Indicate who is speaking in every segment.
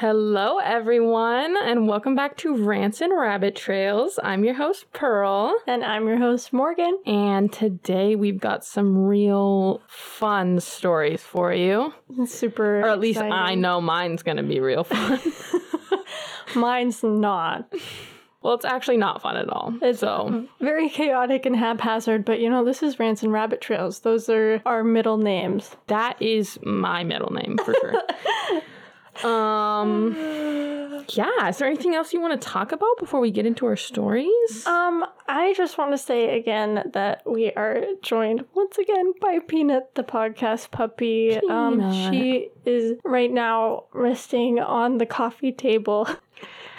Speaker 1: Hello, everyone, and welcome back to Rants and Rabbit Trails. I'm your host, Pearl.
Speaker 2: And I'm your host, Morgan.
Speaker 1: And today we've got some real fun stories for you.
Speaker 2: Super.
Speaker 1: Or at least I know mine's going to be real fun.
Speaker 2: Mine's not.
Speaker 1: well, it's actually not fun at all.
Speaker 2: It's
Speaker 1: so,
Speaker 2: very chaotic and haphazard, but you know, this is Rants and Rabbit Trails. Those are our middle names.
Speaker 1: that is my middle name for sure. um, yeah, is there anything else you want to talk about before we get into our stories?
Speaker 2: Um, I just want to say again that we are joined once again by Peanut, the podcast puppy. Um,
Speaker 1: Peanut.
Speaker 2: she is right now resting on the coffee table,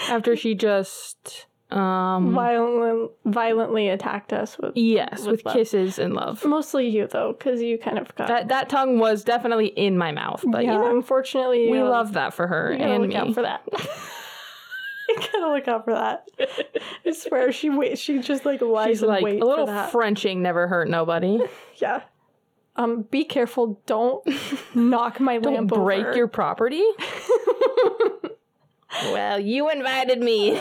Speaker 1: After she just, um,
Speaker 2: violently, violently attacked us with.
Speaker 1: yes,
Speaker 2: with
Speaker 1: with kisses and love.
Speaker 2: Mostly you though, because you kind of got.
Speaker 1: That that tongue was definitely in my mouth, but
Speaker 2: yeah,
Speaker 1: you know,
Speaker 2: unfortunately,
Speaker 1: we
Speaker 2: you
Speaker 1: love that for her and
Speaker 2: look
Speaker 1: me.
Speaker 2: out for that. you gotta look out for that. I swear, she wait. She just like lies
Speaker 1: She's like
Speaker 2: wait
Speaker 1: a little. Frenching never hurt nobody.
Speaker 2: yeah. Um, be careful. Don't knock my
Speaker 1: Don't
Speaker 2: lamp
Speaker 1: break
Speaker 2: over.
Speaker 1: your property. well, you invited me.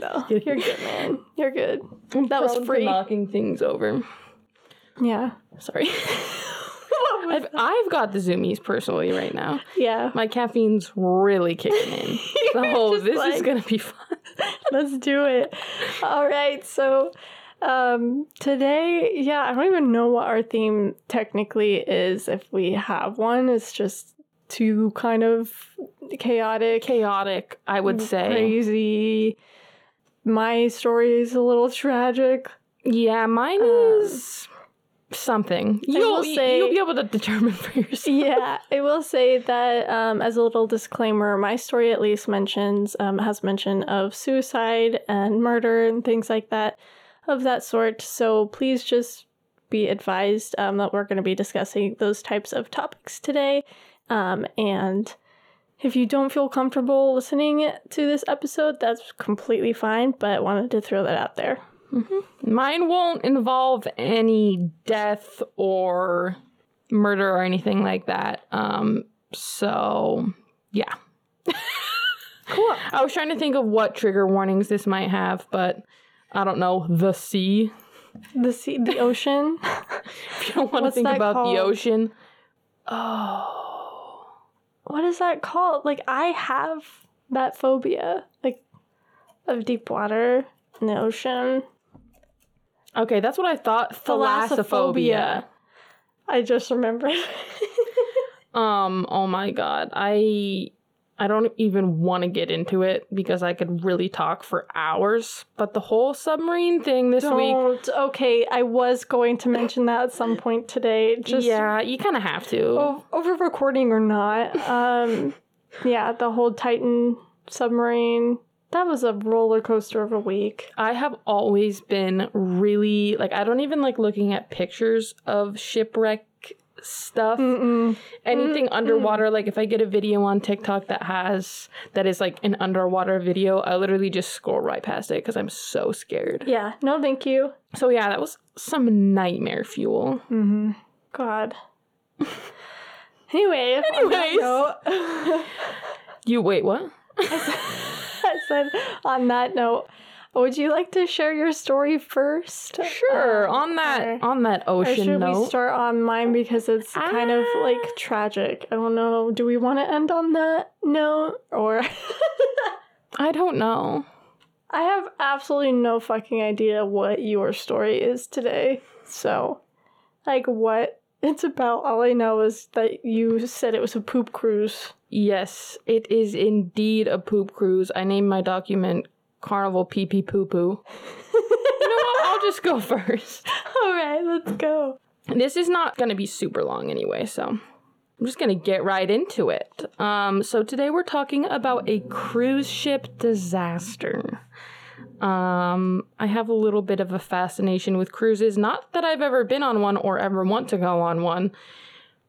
Speaker 2: No, you're good, man. You're good. That was
Speaker 1: to
Speaker 2: free.
Speaker 1: knocking things over.
Speaker 2: Yeah.
Speaker 1: Sorry. I've, I've got the zoomies personally right now.
Speaker 2: Yeah.
Speaker 1: My caffeine's really kicking in. So
Speaker 2: just
Speaker 1: this is gonna be fun.
Speaker 2: Let's do it. All right. So, um, today, yeah, I don't even know what our theme technically is. If we have one, it's just too kind of chaotic,
Speaker 1: Chaotic, I would say.
Speaker 2: crazy. My story is a little tragic.
Speaker 1: Yeah, mine
Speaker 2: Um,
Speaker 1: is something. You'll,
Speaker 2: say-
Speaker 1: you'll be able to determine for yourself.
Speaker 2: yeah, I will say that um, as a little disclaimer, my story at least mentions um, has mention of suicide and murder and things like that of that sort. So please just be advised um, that we're going to be discussing those types of topics today. Um, and if you don't feel comfortable listening to this episode, that's completely fine. But wanted to throw that out there.
Speaker 1: Mine won't involve any death or murder or anything like that. Um, so yeah.
Speaker 2: Cool.
Speaker 1: I was trying to think of what trigger warnings this might have, but I don't know. The sea.
Speaker 2: The sea, the ocean.
Speaker 1: If you don't want to think about
Speaker 2: called?
Speaker 1: the ocean. Oh.
Speaker 2: What is that called? Like I have that phobia, like of deep water in the ocean.
Speaker 1: Okay, that's what I thought. Thalassophobia.
Speaker 2: I just remembered.
Speaker 1: Um, oh my god. I I don't even want to get into it because I could really talk for hours. But the whole submarine thing this week
Speaker 2: Don't. Okay, I was going to mention that at some point today. Just
Speaker 1: yeah, you kind of have to.
Speaker 2: o- over recording or not. Um, yeah, the whole Titan submarine. That was a roller coaster of a week.
Speaker 1: I have always been really like I don't even like looking at pictures of shipwreck stuff.
Speaker 2: Mm-mm.
Speaker 1: Anything underwater like if I get a video on TikTok that has that is like an underwater video, I literally just scroll right past it cuz I'm so scared.
Speaker 2: Yeah. No, thank you.
Speaker 1: So yeah, that was some nightmare fuel.
Speaker 2: Mm-hmm. God. anyway.
Speaker 1: Anyways.
Speaker 2: note-
Speaker 1: You wait, what?
Speaker 2: I said, on that note, would you like to share your story first?
Speaker 1: Sure.
Speaker 2: Um,
Speaker 1: on that
Speaker 2: or-
Speaker 1: on that ocean Or
Speaker 2: should
Speaker 1: note.
Speaker 2: we start on mine because it's kind of like
Speaker 1: Ah.
Speaker 2: tragic? I don't know. Do we want to end on that note or?
Speaker 1: I don't know.
Speaker 2: I have absolutely no fucking idea what your story is today. So, like, what it's about. All I know is that you said it was a poop cruise.
Speaker 1: Yes, it is indeed a poop cruise. I named my document Carnival Pee Pee Poo Poo. you know what? I'll just go first.
Speaker 2: All right, let's go.
Speaker 1: This is not going to be super long anyway, so I'm just going to get right into it. Um, so today we're talking about a cruise ship disaster. Um, I have a little bit of a fascination with cruises. Not that I've ever been on one or ever want to go on one,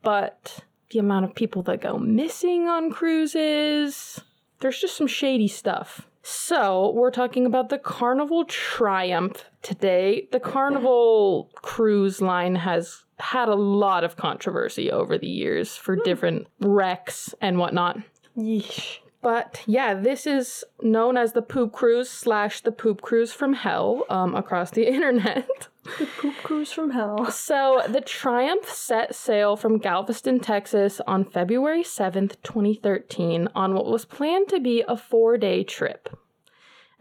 Speaker 1: but the amount of people that go missing on cruises, there's just some shady stuff. So, we're talking about the Carnival Triumph today. The Carnival cruise line has had a lot of controversy over the years for hmm. different wrecks and whatnot.
Speaker 2: Yeesh.
Speaker 1: But yeah, this is known as the poop cruise slash the poop cruise from hell um, across the internet.
Speaker 2: The poop cruise from hell.
Speaker 1: So the Triumph set sail from Galveston, Texas on February 7th, 2013, on what was planned to be a four day trip.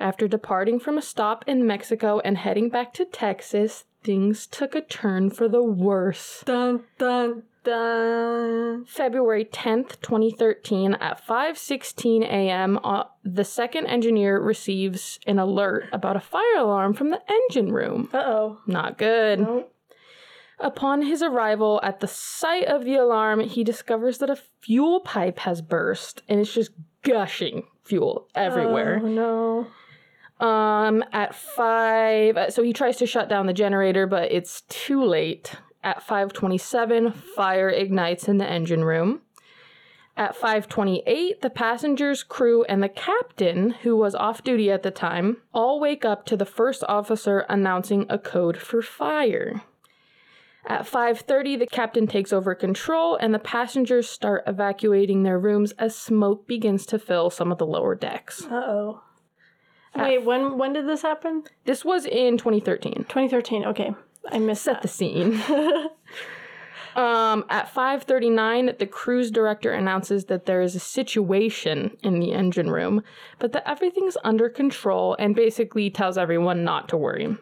Speaker 1: After departing from a stop in Mexico and heading back to Texas, things took a turn for the worse.
Speaker 2: Dun dun dun.
Speaker 1: February 10th, 2013 at 5:16 a.m. Uh, the second engineer receives an alert about a fire alarm from the engine room.
Speaker 2: Uh oh.
Speaker 1: Not good.
Speaker 2: Nope.
Speaker 1: Upon his arrival at the site of the alarm, he discovers that a fuel pipe has burst and it's just gushing fuel everywhere.
Speaker 2: Oh no.
Speaker 1: Um, at five, uh, so he tries to shut down the generator, but it's too late. At 5:27, fire ignites in the engine room. At 5:28, the passengers, crew, and the captain, who was off duty at the time, all wake up to the first officer announcing a code for fire. At 5:30, the captain takes over control and the passengers start evacuating their rooms as smoke begins to fill some of the lower decks.
Speaker 2: Uh oh. Wait, when when did this happen?
Speaker 1: This was in 2013.
Speaker 2: 2013. Okay, I missed
Speaker 1: Set
Speaker 2: that.
Speaker 1: the scene. um, at 5:39, the cruise director announces that there is a situation in the engine room, but that everything's under control and basically tells everyone not to worry.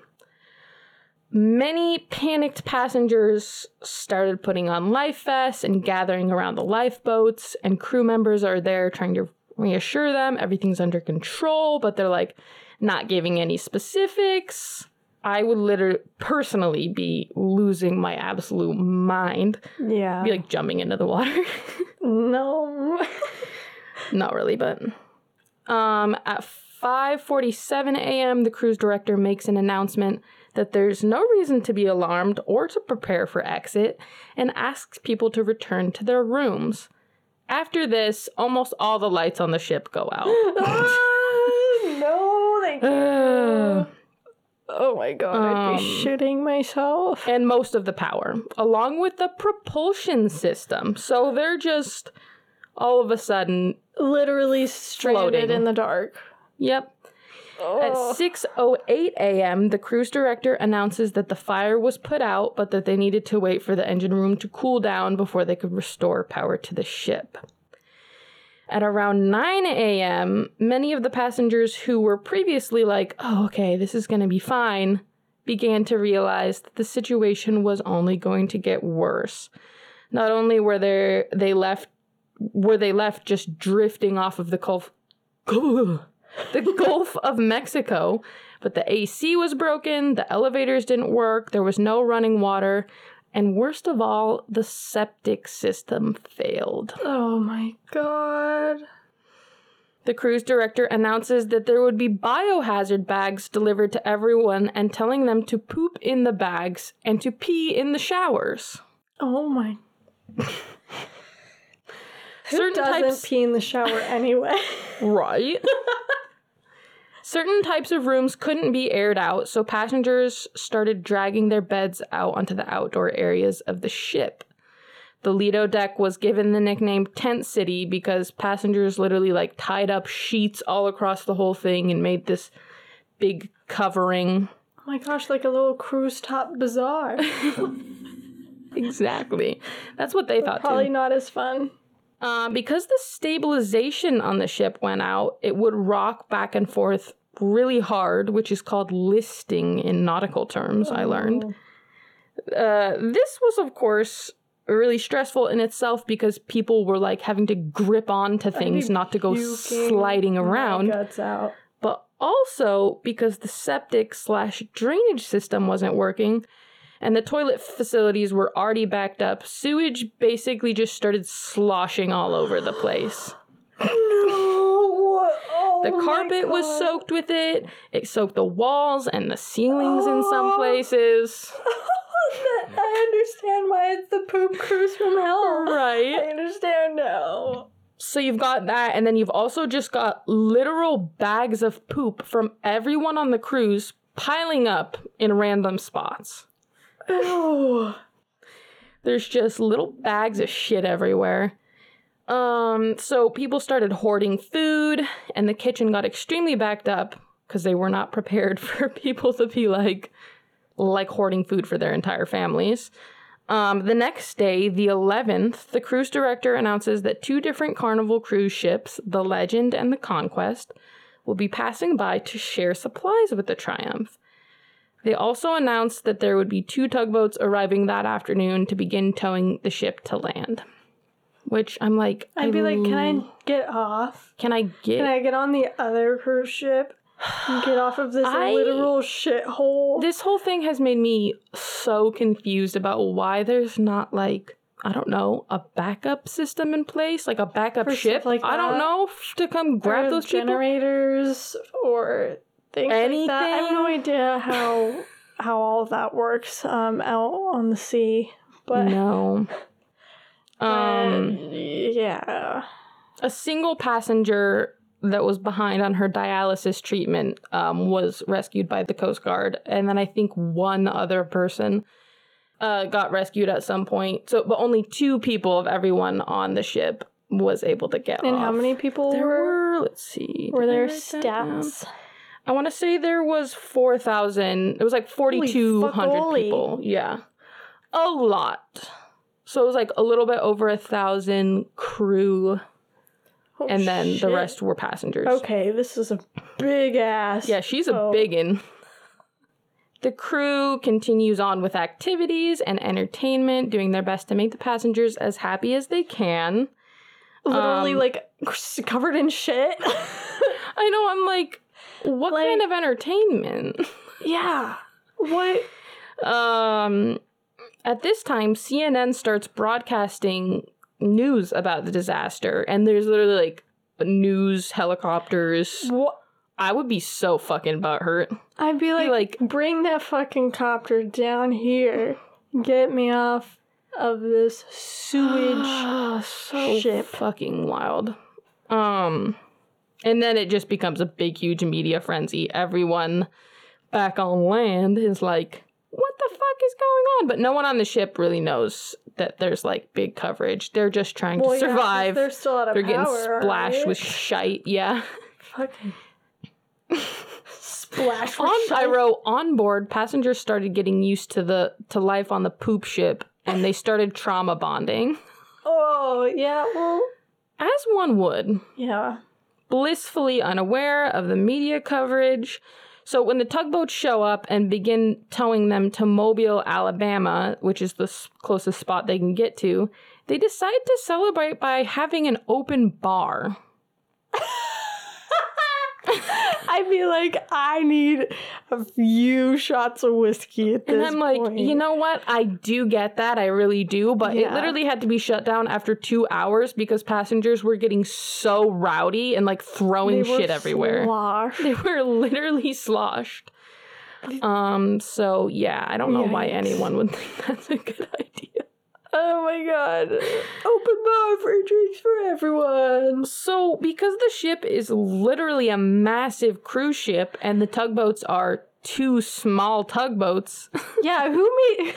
Speaker 1: Many panicked passengers started putting on life vests and gathering around the lifeboats, and crew members are there trying to reassure them everything's under control, but they're like not giving any specifics. I would literally personally be losing my absolute mind.
Speaker 2: yeah.
Speaker 1: Be like jumping into the water.
Speaker 2: no.
Speaker 1: Not really, but um at 5:47 a.m. the cruise director makes an announcement that there's no reason to be alarmed or to prepare for exit and asks people to return to their rooms. After this, almost all the lights on the ship go out.
Speaker 2: no, thank you. Oh my god, I'd be
Speaker 1: Um,
Speaker 2: shitting myself.
Speaker 1: and most of the power, along with the propulsion system. So they're just all of a sudden,
Speaker 2: Literally stranded
Speaker 1: Floating.
Speaker 2: in the dark.
Speaker 1: yep. At
Speaker 2: Oh.
Speaker 1: 6:08 a.m., the cruise director announces that the fire was put out, but that they needed to wait for the engine room to cool down before they could restore power to the ship. At around 9 a.m., many of the passengers who were previously like, "Oh, okay, this is going to be fine," began to realize that the situation was only going to get worse. Not only were there they left were they left just drifting off of the Gulf the Gulf of Mexico, but the AC was broken, the elevators didn't work, there was no running water, and worst of all, the septic system failed.
Speaker 2: Oh my god.
Speaker 1: The cruise director announces that there would be biohazard bags delivered to everyone and telling them to poop in the bags and to pee in the showers.
Speaker 2: Oh my. Who
Speaker 1: Certain
Speaker 2: doesn't
Speaker 1: types
Speaker 2: pee in the shower anyway?
Speaker 1: Right. Certain types of rooms couldn't be aired out, so passengers started dragging their beds out onto the outdoor areas of the ship. The Lido deck was given the nickname Tent City because passengers literally like tied up sheets all across the whole thing and made this big covering.
Speaker 2: oh my gosh, like a little cruise top bazaar.
Speaker 1: Exactly. That's what they thought
Speaker 2: Probably
Speaker 1: too.
Speaker 2: not as fun.
Speaker 1: Uh, because the stabilization on the ship went out, it would rock back and forth really hard, which is called listing in nautical terms, I learned. Uh, this was, of course, really stressful in itself because people were like having to grip onto things not to go sliding around,
Speaker 2: Guts out.
Speaker 1: but also because the septic slash drainage system wasn't working and the toilet facilities were already backed up. Sewage basically just started sloshing all over the place.
Speaker 2: No. Oh
Speaker 1: The
Speaker 2: my
Speaker 1: carpet was soaked with it. It soaked the walls and the ceilings in some
Speaker 2: Oh.
Speaker 1: places.
Speaker 2: I understand why it's the poop cruise from hell.
Speaker 1: Right.
Speaker 2: I understand now.
Speaker 1: So you've got that, and then you've also just got literal bags of poop from everyone on the cruise piling up in random spots.
Speaker 2: Oh.
Speaker 1: There's just little bags of shit everywhere. Um, so people started hoarding food, and the kitchen got extremely backed up because they were not prepared for people to be like, like hoarding food for their entire families. Um, the next day, the 11th, the cruise director announces that two different Carnival cruise ships, the Legend and the Conquest, will be passing by to share supplies with the Triumph. They also announced that there would be two tugboats arriving that afternoon to begin towing the ship to land. Which I'm like,
Speaker 2: I'd be like, can I get off?
Speaker 1: Can I get?
Speaker 2: Can I get on the other cruise ship and get off of this
Speaker 1: I-
Speaker 2: literal shithole?
Speaker 1: This whole thing has made me so confused about why there's not like I don't know a backup system in place, like a backup
Speaker 2: For stuff
Speaker 1: ship.
Speaker 2: like
Speaker 1: I don't
Speaker 2: that?
Speaker 1: know f- to come grab
Speaker 2: Or
Speaker 1: those people.
Speaker 2: generators or things like that. I have no idea how how all of that works um, out on the sea, but.
Speaker 1: no.
Speaker 2: but,
Speaker 1: Um,
Speaker 2: yeah.
Speaker 1: a single passenger that was behind on her dialysis treatment um, was rescued by the Coast Guard, and then I think one other person uh, got rescued at some point. So, but only two people of everyone on the ship was able to get
Speaker 2: And
Speaker 1: off.
Speaker 2: how many people
Speaker 1: There
Speaker 2: were
Speaker 1: were, let's see,
Speaker 2: were there stats?
Speaker 1: I want to say there was 4,000. It was like 4,200
Speaker 2: fuck-oly.
Speaker 1: people. Yeah. A lot. So it was like a little bit over a thousand crew,
Speaker 2: Oh,
Speaker 1: and then the rest were passengers.
Speaker 2: Okay, this is a big ass.
Speaker 1: Yeah, she's a
Speaker 2: Oh.
Speaker 1: biggin. The crew continues on with activities and entertainment, doing their best to make the passengers as happy as they can.
Speaker 2: literally
Speaker 1: um,
Speaker 2: like covered in shit.
Speaker 1: I know, I'm like, what
Speaker 2: Like-
Speaker 1: kind of entertainment?
Speaker 2: yeah. What?
Speaker 1: Um, at this time, CNN starts broadcasting news about the disaster, and there's literally like news helicopters.
Speaker 2: What?
Speaker 1: I would be so fucking butthurt.
Speaker 2: I'd be like,
Speaker 1: like-
Speaker 2: bring that fucking copter down here. Get me off of this sewage.
Speaker 1: so
Speaker 2: ship.
Speaker 1: fucking wild. Um, and then it just becomes a big, huge media frenzy. Everyone back on land is like, "What the fuck is going on?" But no one on the ship really knows that there's like big coverage. They're just trying
Speaker 2: Well,
Speaker 1: to
Speaker 2: yeah,
Speaker 1: survive.
Speaker 2: they're still out of
Speaker 1: They're getting splashed
Speaker 2: right?
Speaker 1: with shite. Yeah.
Speaker 2: fucking splash. with
Speaker 1: On
Speaker 2: shite.
Speaker 1: on board, passengers started getting used to the to life on the poop ship, and they started trauma bonding,
Speaker 2: Oh yeah. Well.
Speaker 1: as one would.
Speaker 2: Yeah.
Speaker 1: Blissfully unaware of the media coverage. So when the tugboats show up and begin towing them to Mobile, Alabama, which is the closest spot they can get to, they decide to celebrate by having an open bar.
Speaker 2: I'd be like, I need a few shots of whiskey at this point.
Speaker 1: And I'm like,
Speaker 2: point.
Speaker 1: you know what? I do get that. I really do. But it literally had to be shut down after two hours because passengers were getting so rowdy and like throwing shit everywhere.
Speaker 2: sloshed.
Speaker 1: They were literally sloshed. Um, so yeah, I don't know why anyone would think that's a good idea.
Speaker 2: Oh my god. Open bar for drinks for everyone.
Speaker 1: So, because the ship is literally a massive cruise ship and the tugboats are two small tugboats,
Speaker 2: Yeah, who made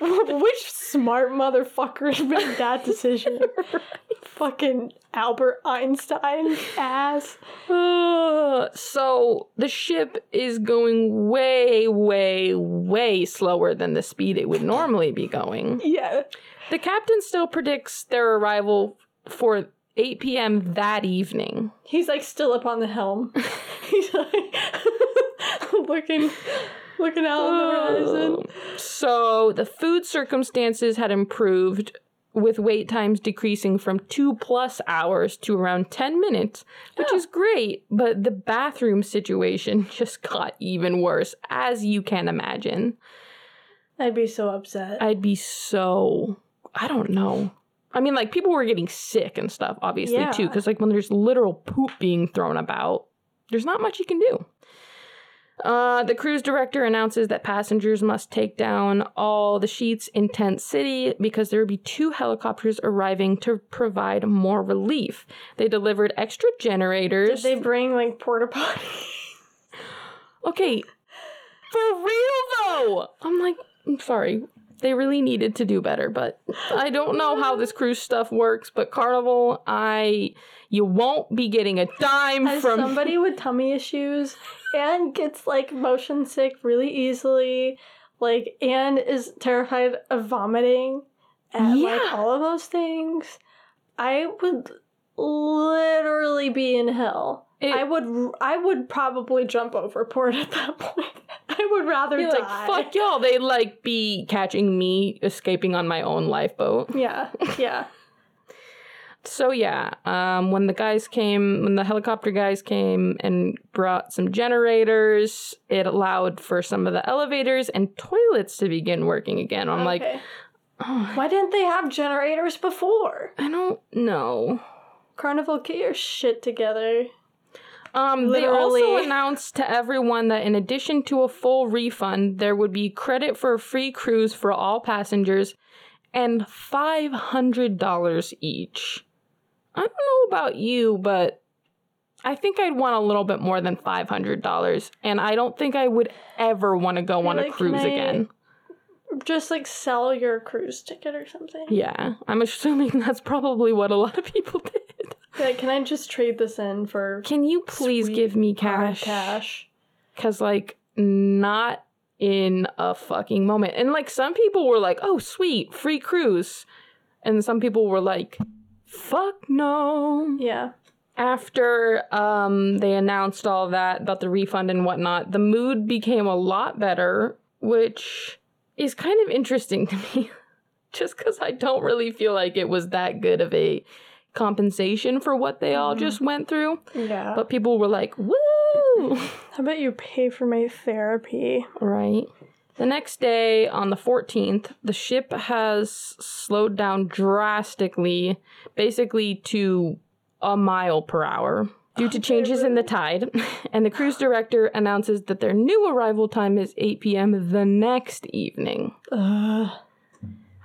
Speaker 2: which smart motherfucker made that decision? Fucking Albert Einstein ass.
Speaker 1: uh, so the ship is going way, way, way slower than the speed it would normally be going.
Speaker 2: Yeah.
Speaker 1: The captain still predicts their arrival for 8 p.m. that evening.
Speaker 2: He's like still up on the helm. He's like looking looking out on the horizon.
Speaker 1: Um, so the food circumstances had improved with wait times decreasing from two plus hours to around 10 minutes, which
Speaker 2: Yeah.
Speaker 1: is great, but the bathroom situation just got even worse, as you can imagine.
Speaker 2: I'd be so upset.
Speaker 1: I'd be so, I don't know. I mean, like, people were getting sick and stuff, obviously, too, because, like, when there's literal poop being thrown about, there's not much you can do. Uh, the cruise director announces that passengers must take down all the sheets in Tent City because there will be two helicopters arriving to provide more relief. They delivered extra generators.
Speaker 2: Did they bring like porta potty?
Speaker 1: Okay, for real though. I'm like, I'm sorry. they really needed to do better, but I don't know how this cruise stuff works. But Carnival, I you won't be getting a dime
Speaker 2: As
Speaker 1: from
Speaker 2: somebody with tummy issues and gets like motion sick really easily, like Anne is terrified of vomiting and like
Speaker 1: Yeah.
Speaker 2: all of those things, I would literally be in hell.
Speaker 1: It-
Speaker 2: I would I would probably jump overboard at that point. I would rather
Speaker 1: be
Speaker 2: die.
Speaker 1: like, fuck y'all. They like be catching me escaping on my own lifeboat.
Speaker 2: Yeah, yeah.
Speaker 1: So yeah, um, when the guys came, when the helicopter guys came and brought some generators, it allowed for some of the elevators and toilets to begin working again. I'm like, oh,
Speaker 2: why didn't they have generators before?
Speaker 1: I don't know.
Speaker 2: Carnival, get your shit together.
Speaker 1: Um, they also announced to everyone that in addition to a full refund, there would be credit for a free cruise for all passengers and $500 each. I don't know about you, but I think I'd want a little bit more than $500. And I don't think I would ever want to go
Speaker 2: You're
Speaker 1: on a cruise
Speaker 2: I-
Speaker 1: again.
Speaker 2: Just like sell your cruise ticket or something.
Speaker 1: Yeah, I'm assuming that's probably what a lot of people did.
Speaker 2: Like, can I just trade this in for
Speaker 1: Can you please give me cash?
Speaker 2: Cash.
Speaker 1: Cause like not in a fucking moment. And like some people were like, "Oh, sweet, free cruise," and some people were like, "Fuck no."
Speaker 2: Yeah.
Speaker 1: After um they announced all that about the refund and whatnot, the mood became a lot better, which is kind of interesting to me. Just because I don't really feel like it was that good of a compensation for what they all
Speaker 2: Mhm.
Speaker 1: just went through.
Speaker 2: Yeah.
Speaker 1: But people were like, "Woo!"
Speaker 2: How about you pay for my therapy?
Speaker 1: Right. The next day, on the 14th, the ship has slowed down drastically, basically to a mile per hour, due to changes in the tide. And the cruise director announces that their new arrival time is 8 p.m. the next evening.
Speaker 2: Ugh.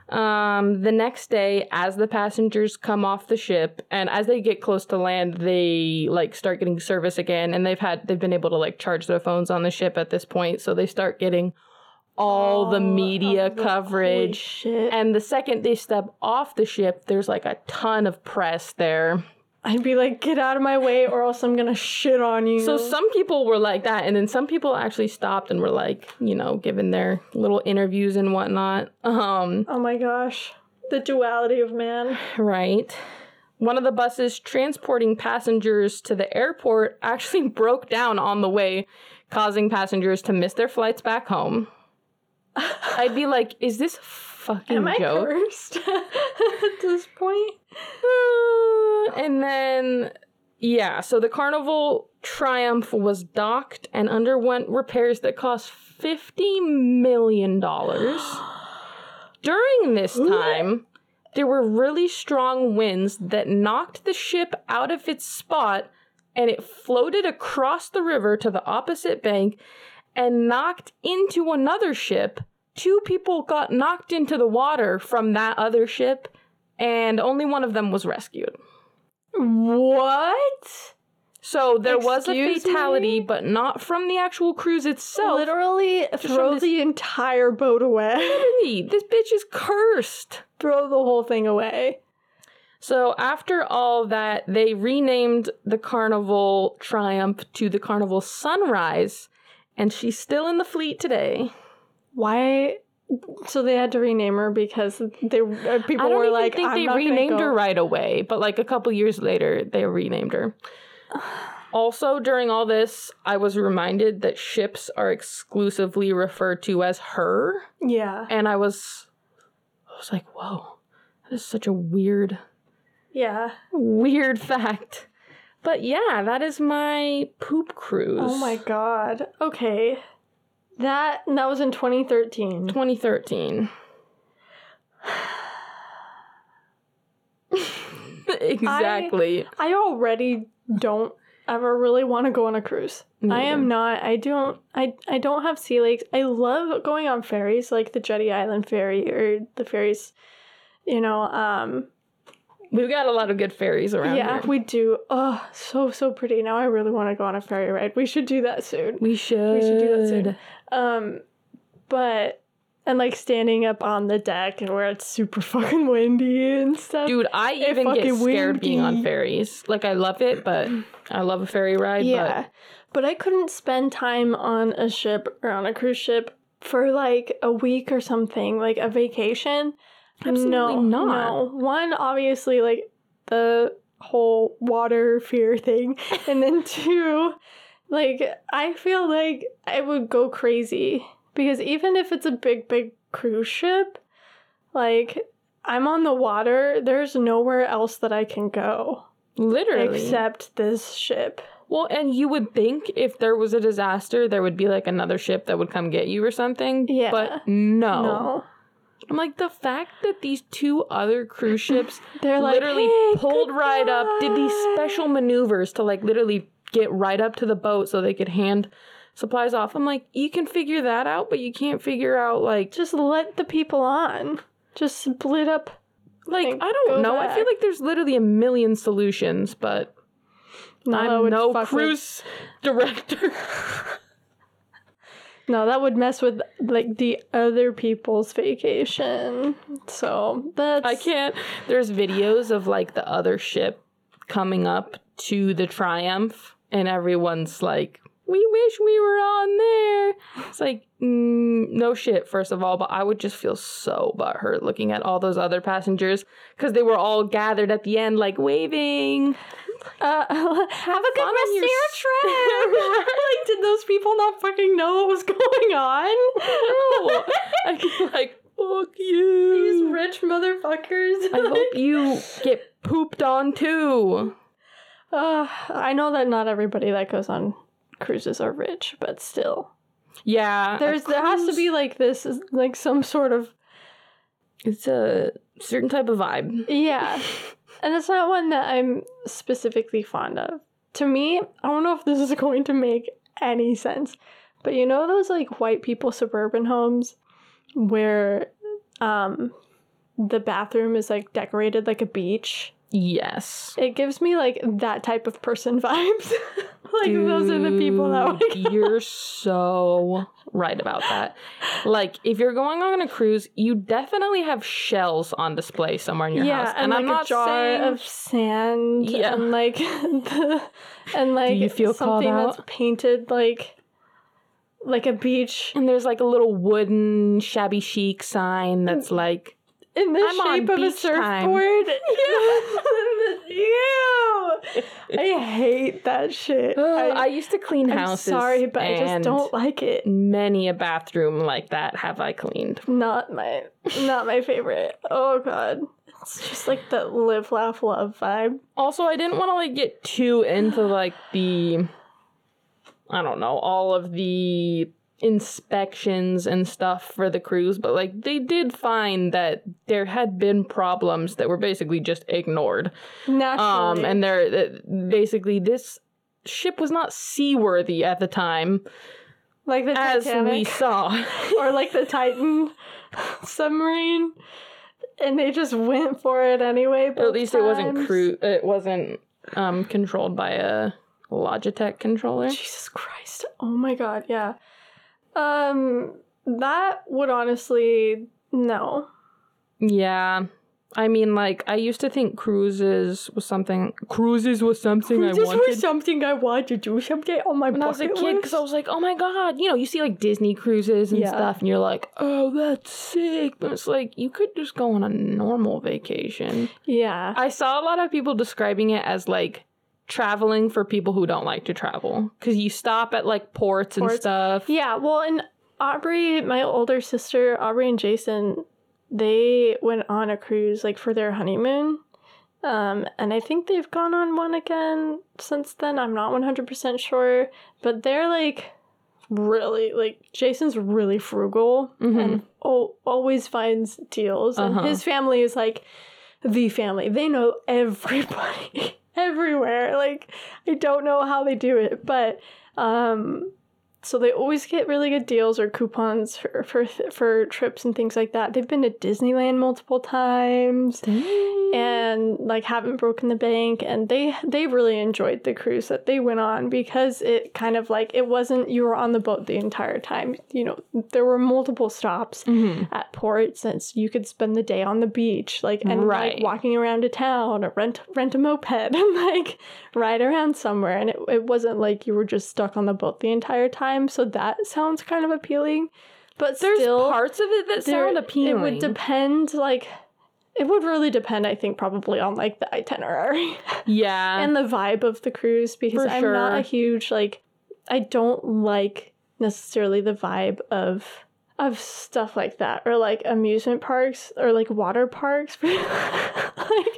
Speaker 1: Um, the next day, as the passengers come off the ship and as they get close to land, they like start getting service again, and they've had they've been able to like charge their phones on the ship at this point, so they start getting all the media
Speaker 2: holy
Speaker 1: coverage.
Speaker 2: shit.
Speaker 1: And the second they step off the ship, there's like a ton of press there.
Speaker 2: I'd be like, get out of my way, or else I'm gonna shit on you.
Speaker 1: So some people were like that, and then some people actually stopped and were like, you know, giving their little interviews and whatnot. Um,
Speaker 2: Oh my gosh. The duality of man.
Speaker 1: Right. One of the buses transporting passengers to the airport actually broke down on the way, causing passengers to miss their flights back home. I'd be like, is this a fucking
Speaker 2: Am I
Speaker 1: joke?
Speaker 2: cursed at this point?
Speaker 1: Uh, and then, yeah, so the Carnival Triumph was docked and underwent repairs that cost $50 million. During this time, there were really strong winds that knocked the ship out of its spot and it floated across the river to the opposite bank and knocked into another ship. Two people got knocked into the water from that other ship, and only one of them was rescued.
Speaker 2: What?
Speaker 1: So there was a fatality,
Speaker 2: me?
Speaker 1: but not from the actual cruise itself.
Speaker 2: Literally throw
Speaker 1: this-
Speaker 2: the entire boat away.
Speaker 1: Literally, this bitch is cursed.
Speaker 2: throw the whole thing away.
Speaker 1: So after all that, they renamed the Carnival Triumph to the Carnival Sunrise, and she's still in the fleet today.
Speaker 2: Why? So they had to rename her because they uh, people
Speaker 1: I don't
Speaker 2: were
Speaker 1: even
Speaker 2: like,
Speaker 1: think
Speaker 2: I'm
Speaker 1: they
Speaker 2: not gonna
Speaker 1: renamed
Speaker 2: go.
Speaker 1: her right away, but like a couple years later, they renamed her. also, during all this, I was reminded that ships are exclusively referred to as her,
Speaker 2: Yeah,
Speaker 1: and I was, I was like, whoa, that is such a weird,
Speaker 2: yeah.
Speaker 1: weird fact. But yeah, that is my poop cruise.
Speaker 2: Oh my god. Okay, that that was in 2013.
Speaker 1: 2013. exactly.
Speaker 2: I already don't ever really want to go on a cruise. I am not. I don't. I I don't have sea legs. I love going on ferries, like the Jetty Island ferry or the ferries. You know, um,
Speaker 1: We've got a lot of good ferries around
Speaker 2: yeah,
Speaker 1: here.
Speaker 2: we do. Oh, so so pretty. Now I really want to go on a ferry ride. We should do that soon.
Speaker 1: We should.
Speaker 2: We should do that soon. Um, but and like standing up on the deck and where it's super fucking windy and stuff.
Speaker 1: Dude, I even get
Speaker 2: fucking
Speaker 1: scared being on ferries. Like I love it, but I love a ferry ride.
Speaker 2: yeah. But I couldn't spend time on a ship or on a cruise ship for like a week or something, like a vacation.
Speaker 1: Absolutely
Speaker 2: no,
Speaker 1: not.
Speaker 2: No. One, obviously, like the whole water fear thing. and then two, like I feel like I would go crazy. Because even if it's a big, big cruise ship, like I'm on the water, there's nowhere else that I can go
Speaker 1: literally.
Speaker 2: except this ship.
Speaker 1: well, and you would think if there was a disaster, there would be like another ship that would come get you or something.
Speaker 2: Yeah.
Speaker 1: But no.
Speaker 2: No.
Speaker 1: I'm like the fact that these two other cruise ships
Speaker 2: They're like
Speaker 1: literally
Speaker 2: "Hey,
Speaker 1: pulled right up, did these special maneuvers to like literally get right up to the boat so they could hand supplies off. I'm like, you can figure that out, but you can't figure out like
Speaker 2: Just let the people on. Just split up.
Speaker 1: like I don't know. I feel like there's literally a million solutions, but
Speaker 2: No,
Speaker 1: I'm no
Speaker 2: with-
Speaker 1: cruise director.
Speaker 2: No, that would mess with like the other people's vacation. So that's
Speaker 1: I can't. There's videos of like the other ship coming up to the Triumph, and everyone's like, "We wish we were on there." It's like, mm, no shit. First of all, but I would just feel so butthurt looking at all those other passengers because they were all gathered at the end, like waving.
Speaker 2: Uh, have a good rest of
Speaker 1: your
Speaker 2: trip. like, did those people not fucking know what was going on?
Speaker 1: No, like, "Fuck you.
Speaker 2: These rich motherfuckers.
Speaker 1: I hope you get pooped on too.
Speaker 2: Uh, I know that not everybody that goes on cruises are rich, but still,
Speaker 1: Yeah,
Speaker 2: there's there has to be like this, like some sort of
Speaker 1: It's a certain type of vibe.
Speaker 2: yeah, and it's not one that I'm specifically fond of. To me, I don't know if this is going to make any sense, but you know those like white people suburban homes where um the bathroom is like decorated like a beach.
Speaker 1: Yes.
Speaker 2: It gives me like that type of person vibes. like those are the people that
Speaker 1: Dude, You're so right about that. Like, if you're going on a cruise, you definitely have shells on display somewhere in your
Speaker 2: yeah,
Speaker 1: house.
Speaker 2: and,
Speaker 1: I'm
Speaker 2: like
Speaker 1: not
Speaker 2: a jar
Speaker 1: saying
Speaker 2: of sand,
Speaker 1: Yeah.
Speaker 2: and like the, and like
Speaker 1: you feel
Speaker 2: something that's painted like like a beach
Speaker 1: and there's like a little wooden shabby chic sign that's mm. like
Speaker 2: in the
Speaker 1: I'm
Speaker 2: shape of a
Speaker 1: beach time.
Speaker 2: surfboard. Ew! I hate that shit.
Speaker 1: I,
Speaker 2: I,
Speaker 1: used to clean
Speaker 2: I'm
Speaker 1: houses.
Speaker 2: sorry, but I just don't like it.
Speaker 1: Many a bathroom like that have I cleaned.
Speaker 2: Not my, not my favorite. Oh god, it's just like that live, laugh, love vibe.
Speaker 1: Also, I didn't want to like get too into like the I don't know, all of the inspections and stuff for the cruise, but like they did find that there had been problems that were basically just ignored.
Speaker 2: Naturally,
Speaker 1: Um and that basically this ship was not seaworthy at the time
Speaker 2: like the
Speaker 1: as
Speaker 2: Titanic.
Speaker 1: we saw.
Speaker 2: or like the Titan submarine, and they just went for it anyway.
Speaker 1: But
Speaker 2: at
Speaker 1: least it wasn't crew it wasn't um controlled by a Logitech controller.
Speaker 2: Jesus Christ! Oh my God! Yeah. Um, that would honestly no.
Speaker 1: Yeah. I mean, like, I used to think cruises was something. Cruises was something I
Speaker 2: this
Speaker 1: wanted
Speaker 2: was something I wanted to do someday on my
Speaker 1: when I was a kid because I was like, oh my god, you know, you see like Disney cruises and
Speaker 2: Yeah.
Speaker 1: stuff, and you're like, oh, that's sick. But it's like, you could just go on a normal vacation.
Speaker 2: Yeah.
Speaker 1: I saw a lot of people describing it as like traveling for people who don't like to travel because you stop at like ports and
Speaker 2: Ports.
Speaker 1: stuff.
Speaker 2: Yeah, well, and Aubrey, my older sister, Aubrey and Jason, they went on a cruise like for their honeymoon. Um, and I think they've gone on one again since then. I'm not 100% sure, but they're like really like Jason's really frugal
Speaker 1: Mhm.
Speaker 2: and al- always finds deals
Speaker 1: Uh-huh.
Speaker 2: and his family is like the family. They know everybody everywhere. Like I don't know how they do it, but um so they always get really good deals or coupons for, for for trips and things like that. They've been to Disneyland multiple times and like haven't broken the bank and they they really enjoyed the cruise that they went on because it kind of like it wasn't you were on the boat the entire time. You know, there were multiple stops mm-hmm. at ports since you could spend the day on the beach like and
Speaker 1: Right.
Speaker 2: like walking around a town or rent rent a moped and like ride around somewhere and it, it wasn't like you were just stuck on the boat the entire time so that sounds kind of appealing but
Speaker 1: There's
Speaker 2: still
Speaker 1: parts of it that
Speaker 2: there-
Speaker 1: sound appealing.
Speaker 2: it would depend like it would really depend i think probably on like the itinerary
Speaker 1: yeah.
Speaker 2: and the vibe of the cruise because
Speaker 1: For
Speaker 2: i'm not a huge like i don't like necessarily the vibe of of stuff like that or like amusement parks or like water parks like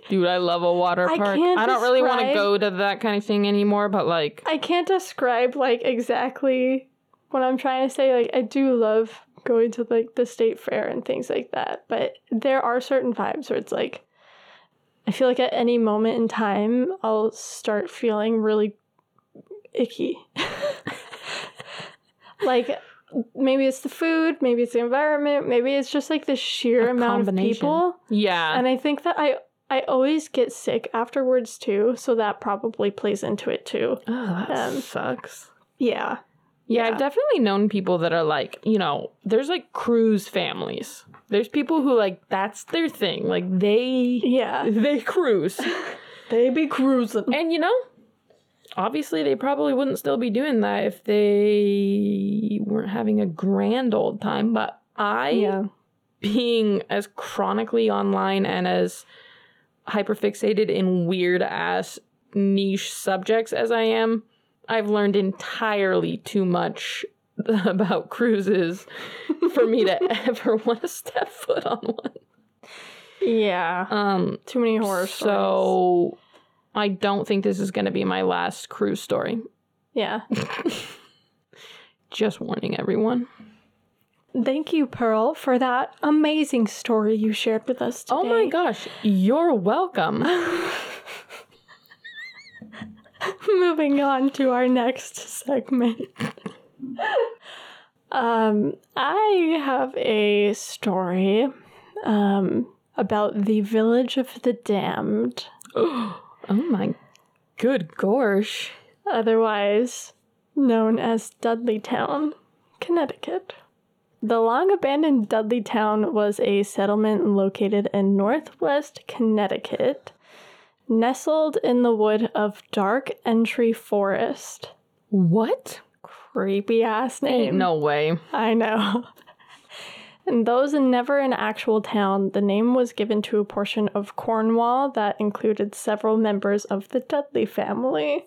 Speaker 1: Dude, I love a water
Speaker 2: I
Speaker 1: park.
Speaker 2: can't
Speaker 1: I don't really want to go to that kind of thing anymore, but like,
Speaker 2: I can't describe like exactly what I'm trying to say. Like I do love going to like the state fair and things like that, but there are certain vibes where it's like I feel like at any moment in time I'll start feeling really icky. like maybe it's the food, maybe it's the environment, maybe it's just like the sheer
Speaker 1: A
Speaker 2: amount of people.
Speaker 1: yeah.
Speaker 2: And I think that I I always get sick afterwards too, so that probably plays into it too.
Speaker 1: oh, that
Speaker 2: um,
Speaker 1: sucks.
Speaker 2: Yeah.
Speaker 1: Yeah,
Speaker 2: Yeah.
Speaker 1: I've definitely known people that are like, you know, there's like cruise families. There's people who like that's their thing. Like they
Speaker 2: Yeah.
Speaker 1: they cruise.
Speaker 2: They be cruising.
Speaker 1: and you know, obviously they probably wouldn't still be doing that if they weren't having a grand old time, but I
Speaker 2: Yeah.
Speaker 1: being as chronically online and as hyperfixated in weird ass niche subjects as I am, I've learned entirely too much about cruises for me to ever want to step foot on one.
Speaker 2: Yeah.
Speaker 1: Um
Speaker 2: Too many horror stories.
Speaker 1: so I don't think this is going to be my last cruise story.
Speaker 2: Yeah.
Speaker 1: Just warning everyone.
Speaker 2: Thank you, Pearl, for that amazing story you shared with us today.
Speaker 1: Oh my gosh, you're welcome.
Speaker 2: Moving on to our next segment. um, I have a story um, about the village of the damned,
Speaker 1: oh my good gosh.
Speaker 2: otherwise known as Dudleytown, Connecticut. The long abandoned Dudleytown was a settlement located in northwest Connecticut, nestled in the wood of Dark Entry Forest.
Speaker 1: What?
Speaker 2: Creepy ass
Speaker 1: Ain't
Speaker 2: name.
Speaker 1: no way.
Speaker 2: I know. And though it was never an actual town, the name was given to a portion of Cornwall that included several members of the Dudley family.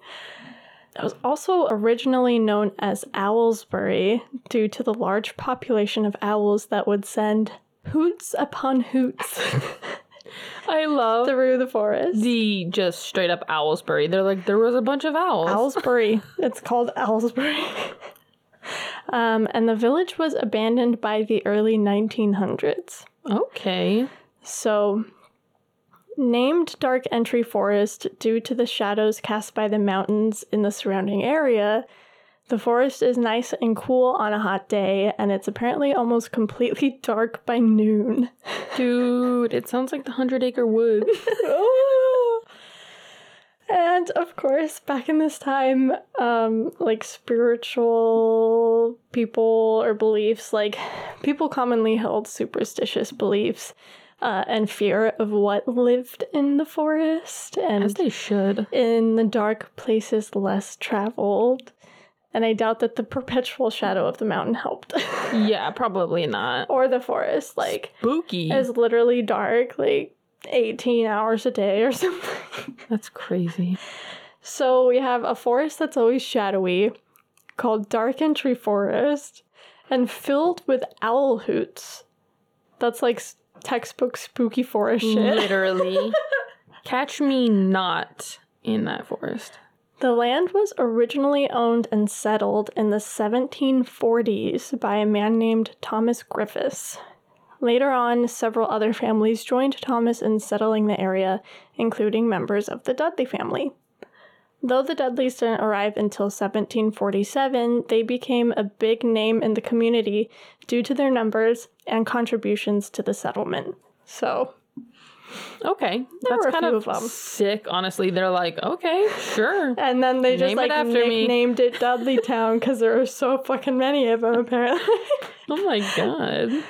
Speaker 2: It was also originally known as Owlsbury due to the large population of owls that would send hoots upon hoots
Speaker 1: I love
Speaker 2: through the forest.
Speaker 1: the just straight up Owlsbury. They're like, there was a bunch of owls.
Speaker 2: Owlsbury. it's called Owlsbury. Um, and the village was abandoned by the early 1900s.
Speaker 1: Okay.
Speaker 2: So, named Dark Entry Forest due to the shadows cast by the mountains in the surrounding area, the forest is nice and cool on a hot day, and it's apparently almost completely dark by noon.
Speaker 1: Dude, it sounds like the Hundred Acre Wood.
Speaker 2: and of course, back in this time, um, like spiritual people or beliefs, like people commonly held superstitious beliefs uh, and fear of what lived in the forest and
Speaker 1: As they should.
Speaker 2: in the dark places less traveled. And I doubt that the perpetual shadow of the mountain helped.
Speaker 1: Yeah, probably not.
Speaker 2: or the forest, like,
Speaker 1: Spooky.
Speaker 2: is literally dark, like 18 hours a day or something.
Speaker 1: That's crazy.
Speaker 2: So we have a forest that's always shadowy called Dark Entry Forest and filled with owl hoots. That's like s- textbook spooky forest shit.
Speaker 1: Literally. Catch me not in that forest.
Speaker 2: The land was originally owned and settled in the 1740s by a man named Thomas Griffiths. Later on, several other families joined Thomas in settling the area, including members of the Dudley family. Though the Dudleys didn't arrive until 1747, they became a big name in the community due to their numbers and contributions to the settlement. So,
Speaker 1: Okay,
Speaker 2: There
Speaker 1: that's kind
Speaker 2: few
Speaker 1: of,
Speaker 2: of
Speaker 1: sick. Honestly, they're like, okay, sure.
Speaker 2: and then they just
Speaker 1: Name it
Speaker 2: like
Speaker 1: after me.
Speaker 2: nicknamed it Dudley Town because there were so fucking many of them apparently.
Speaker 1: oh my god.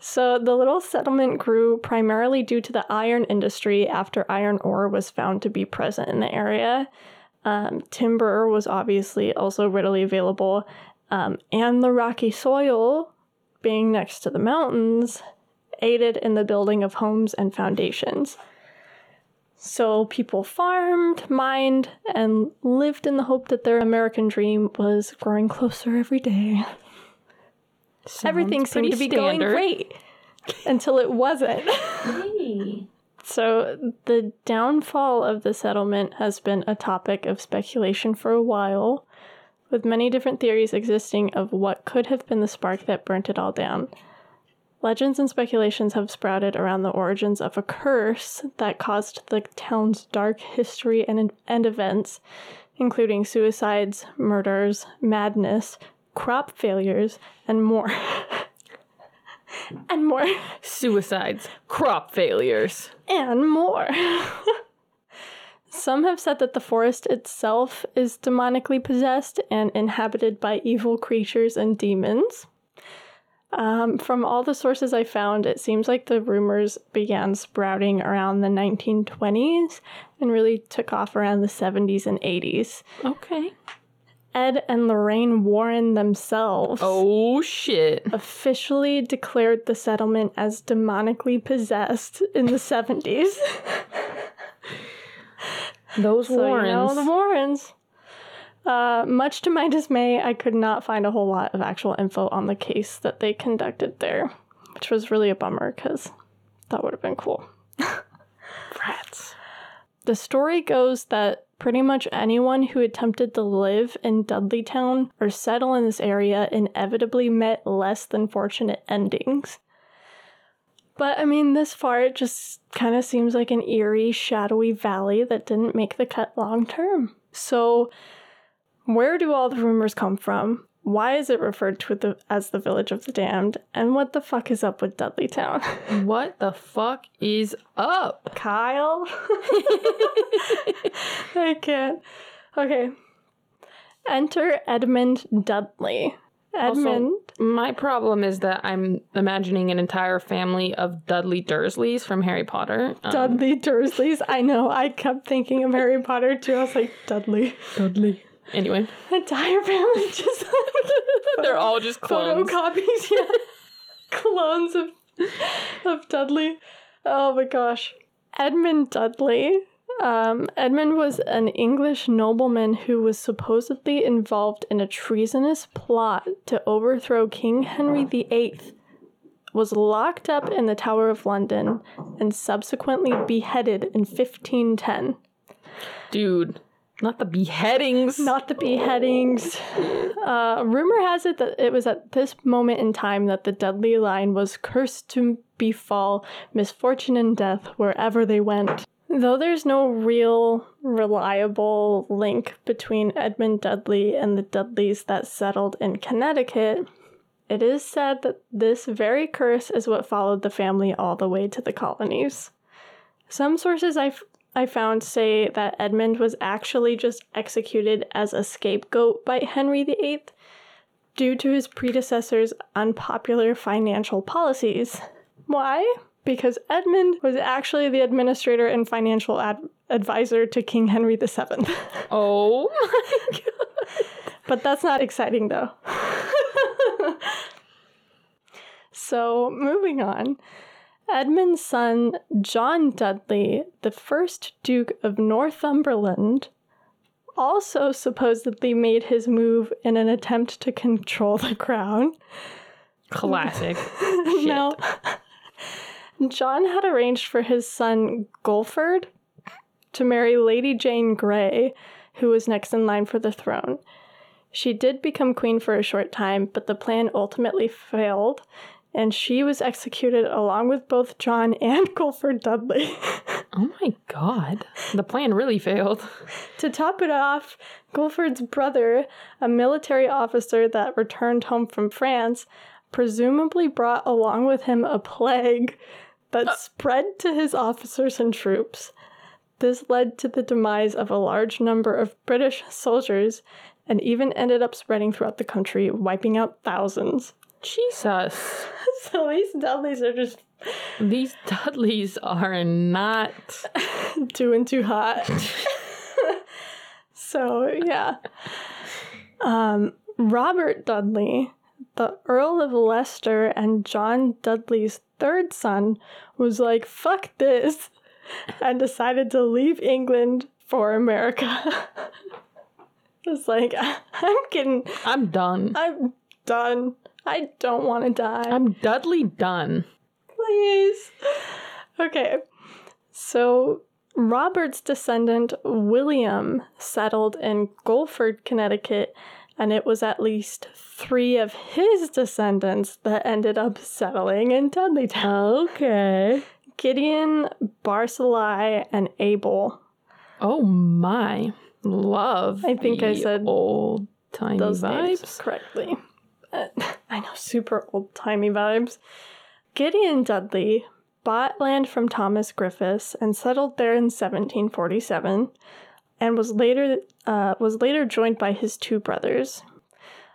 Speaker 2: So the little settlement grew primarily due to the iron industry after iron ore was found to be present in the area. Um, timber was obviously also readily available, um, and the rocky soil, being next to the mountains, aided in the building of homes and foundations. So people farmed, mined, and lived in the hope that their American dream was growing closer every day. Everything seemed to be
Speaker 1: pretty
Speaker 2: going great until it wasn't. so, the downfall of the settlement has been a topic of speculation for a while, with many different theories existing of what could have been the spark that burnt it all down. Legends and speculations have sprouted around the origins of a curse that caused the town's dark history and, and events, including suicides, murders, madness, crop failures, and more. and more.
Speaker 1: Suicides, crop failures.
Speaker 2: And more. Some have said that the forest itself is demonically possessed and inhabited by evil creatures and demons. Um, from all the sources I found, it seems like the rumors began sprouting around the 1920s and really took off around the 70s and 80s.
Speaker 1: Okay.
Speaker 2: Ed and Lorraine Warren themselves
Speaker 1: Oh shit.
Speaker 2: officially declared the settlement as demonically possessed in the 70s.
Speaker 1: Those
Speaker 2: So, you know, the Warrens. Uh, much to my dismay, I could not find a whole lot of actual info on the case that they conducted there, which was really a bummer because that would have been cool.
Speaker 1: Rats.
Speaker 2: The story goes that pretty much anyone who attempted to live in Dudleytown or settle in this area inevitably met less than fortunate endings. But I mean, this far it just kind of seems like an eerie, shadowy valley that didn't make the cut long term. So, where do all the rumors come from? Why is it referred to the, as the Village of the Damned? And what the fuck is up with Dudley Town?
Speaker 1: What the fuck is up?
Speaker 2: Kyle? I can't. Okay. Enter Edmund Dudley. Edmund.
Speaker 1: My problem is that I'm imagining an entire family of Dudley Dursleys from Harry Potter. Um,
Speaker 2: Dudley Dursleys. I know. I kept thinking of Harry Potter too. I was like, Dudley.
Speaker 1: Dudley. Anyway,
Speaker 2: Entire family just like
Speaker 1: they're all just clones.
Speaker 2: photocopies. Yeah. clones of of Dudley. Oh my gosh. Edmund Dudley. Um, Edmund was an English nobleman who was supposedly involved in a treasonous plot to overthrow King Henry VIII, was locked up in the Tower of London, and subsequently beheaded in 1510.
Speaker 1: Dude, not the beheadings.
Speaker 2: Not the beheadings. Uh, rumor has it that it was at this moment in time that the Dudley line was cursed to befall misfortune and death wherever they went. Though there's no real reliable link between Edmund Dudley and the Dudleys that settled in Connecticut, it is said that this very curse is what followed the family all the way to the colonies. Some sources I've I found say that Edmund was actually just executed as a scapegoat by Henry VIII due to his predecessor's unpopular financial policies. Why? Because Edmund was actually the administrator and financial ad- advisor to King Henry VII.
Speaker 1: Oh my god.
Speaker 2: But that's not exciting though. so, moving on. Edmund's son, John Dudley, the first Duke of Northumberland, also supposedly made his move in an attempt to control the crown.
Speaker 1: Classic.
Speaker 2: Now, John had arranged for his son, Guilford, to marry Lady Jane Grey, who was next in line for the throne. She did become queen for a short time, but the plan ultimately failed and she was executed along with both John and Guilford Dudley.
Speaker 1: Oh my god. The plan really failed.
Speaker 2: to top it off, Guilford's brother, a military officer that returned home from France, presumably brought along with him a plague that uh. spread to his officers and troops. This led to the demise of a large number of British soldiers and even ended up spreading throughout the country, wiping out thousands.
Speaker 1: Jesus.
Speaker 2: So these Dudleys are just
Speaker 1: These Dudleys are not.
Speaker 2: doing too hot. so yeah. Um, Robert Dudley, the Earl of Leicester and John Dudley's third son, was like, fuck this, and decided to leave England for America. It's like, I'm getting,
Speaker 1: I'm done.
Speaker 2: I'm done. I don't want to die.
Speaker 1: I'm Dudley Dunn.
Speaker 2: Please. Okay. So Robert's descendant William settled in Guilford, Connecticut, and it was at least three of his descendants that ended up settling in Dudleytown.
Speaker 1: Okay.
Speaker 2: Gideon, Barzillai, and Abel.
Speaker 1: Oh my. Love.
Speaker 2: I think I said
Speaker 1: old timey
Speaker 2: Those names
Speaker 1: vibes.
Speaker 2: correctly. I know, super old timey vibes. Gideon Dudley bought land from Thomas Griffiths and settled there in 1747, and was later uh, was later joined by his two brothers.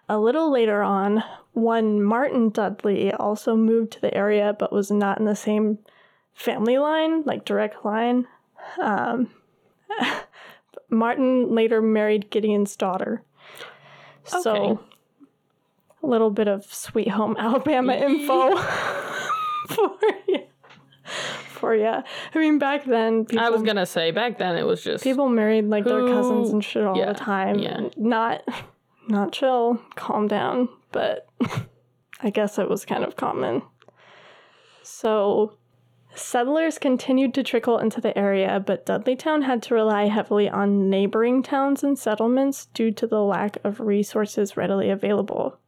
Speaker 2: A little later on, one Martin Dudley also moved to the area, but was not in the same family line, like direct line. Um, Martin later married Gideon's daughter. So,
Speaker 1: Okay.
Speaker 2: A little bit of Sweet Home Alabama info for you. For you. I mean, back then, people
Speaker 1: I was gonna say back then it was just
Speaker 2: people married like their cousins and shit all
Speaker 1: yeah,
Speaker 2: the time.
Speaker 1: yeah.
Speaker 2: Not, not chill. Calm down. But I guess it was kind of common. So, settlers continued to trickle into the area, but Dudleytown had to rely heavily on neighboring towns and settlements due to the lack of resources readily available.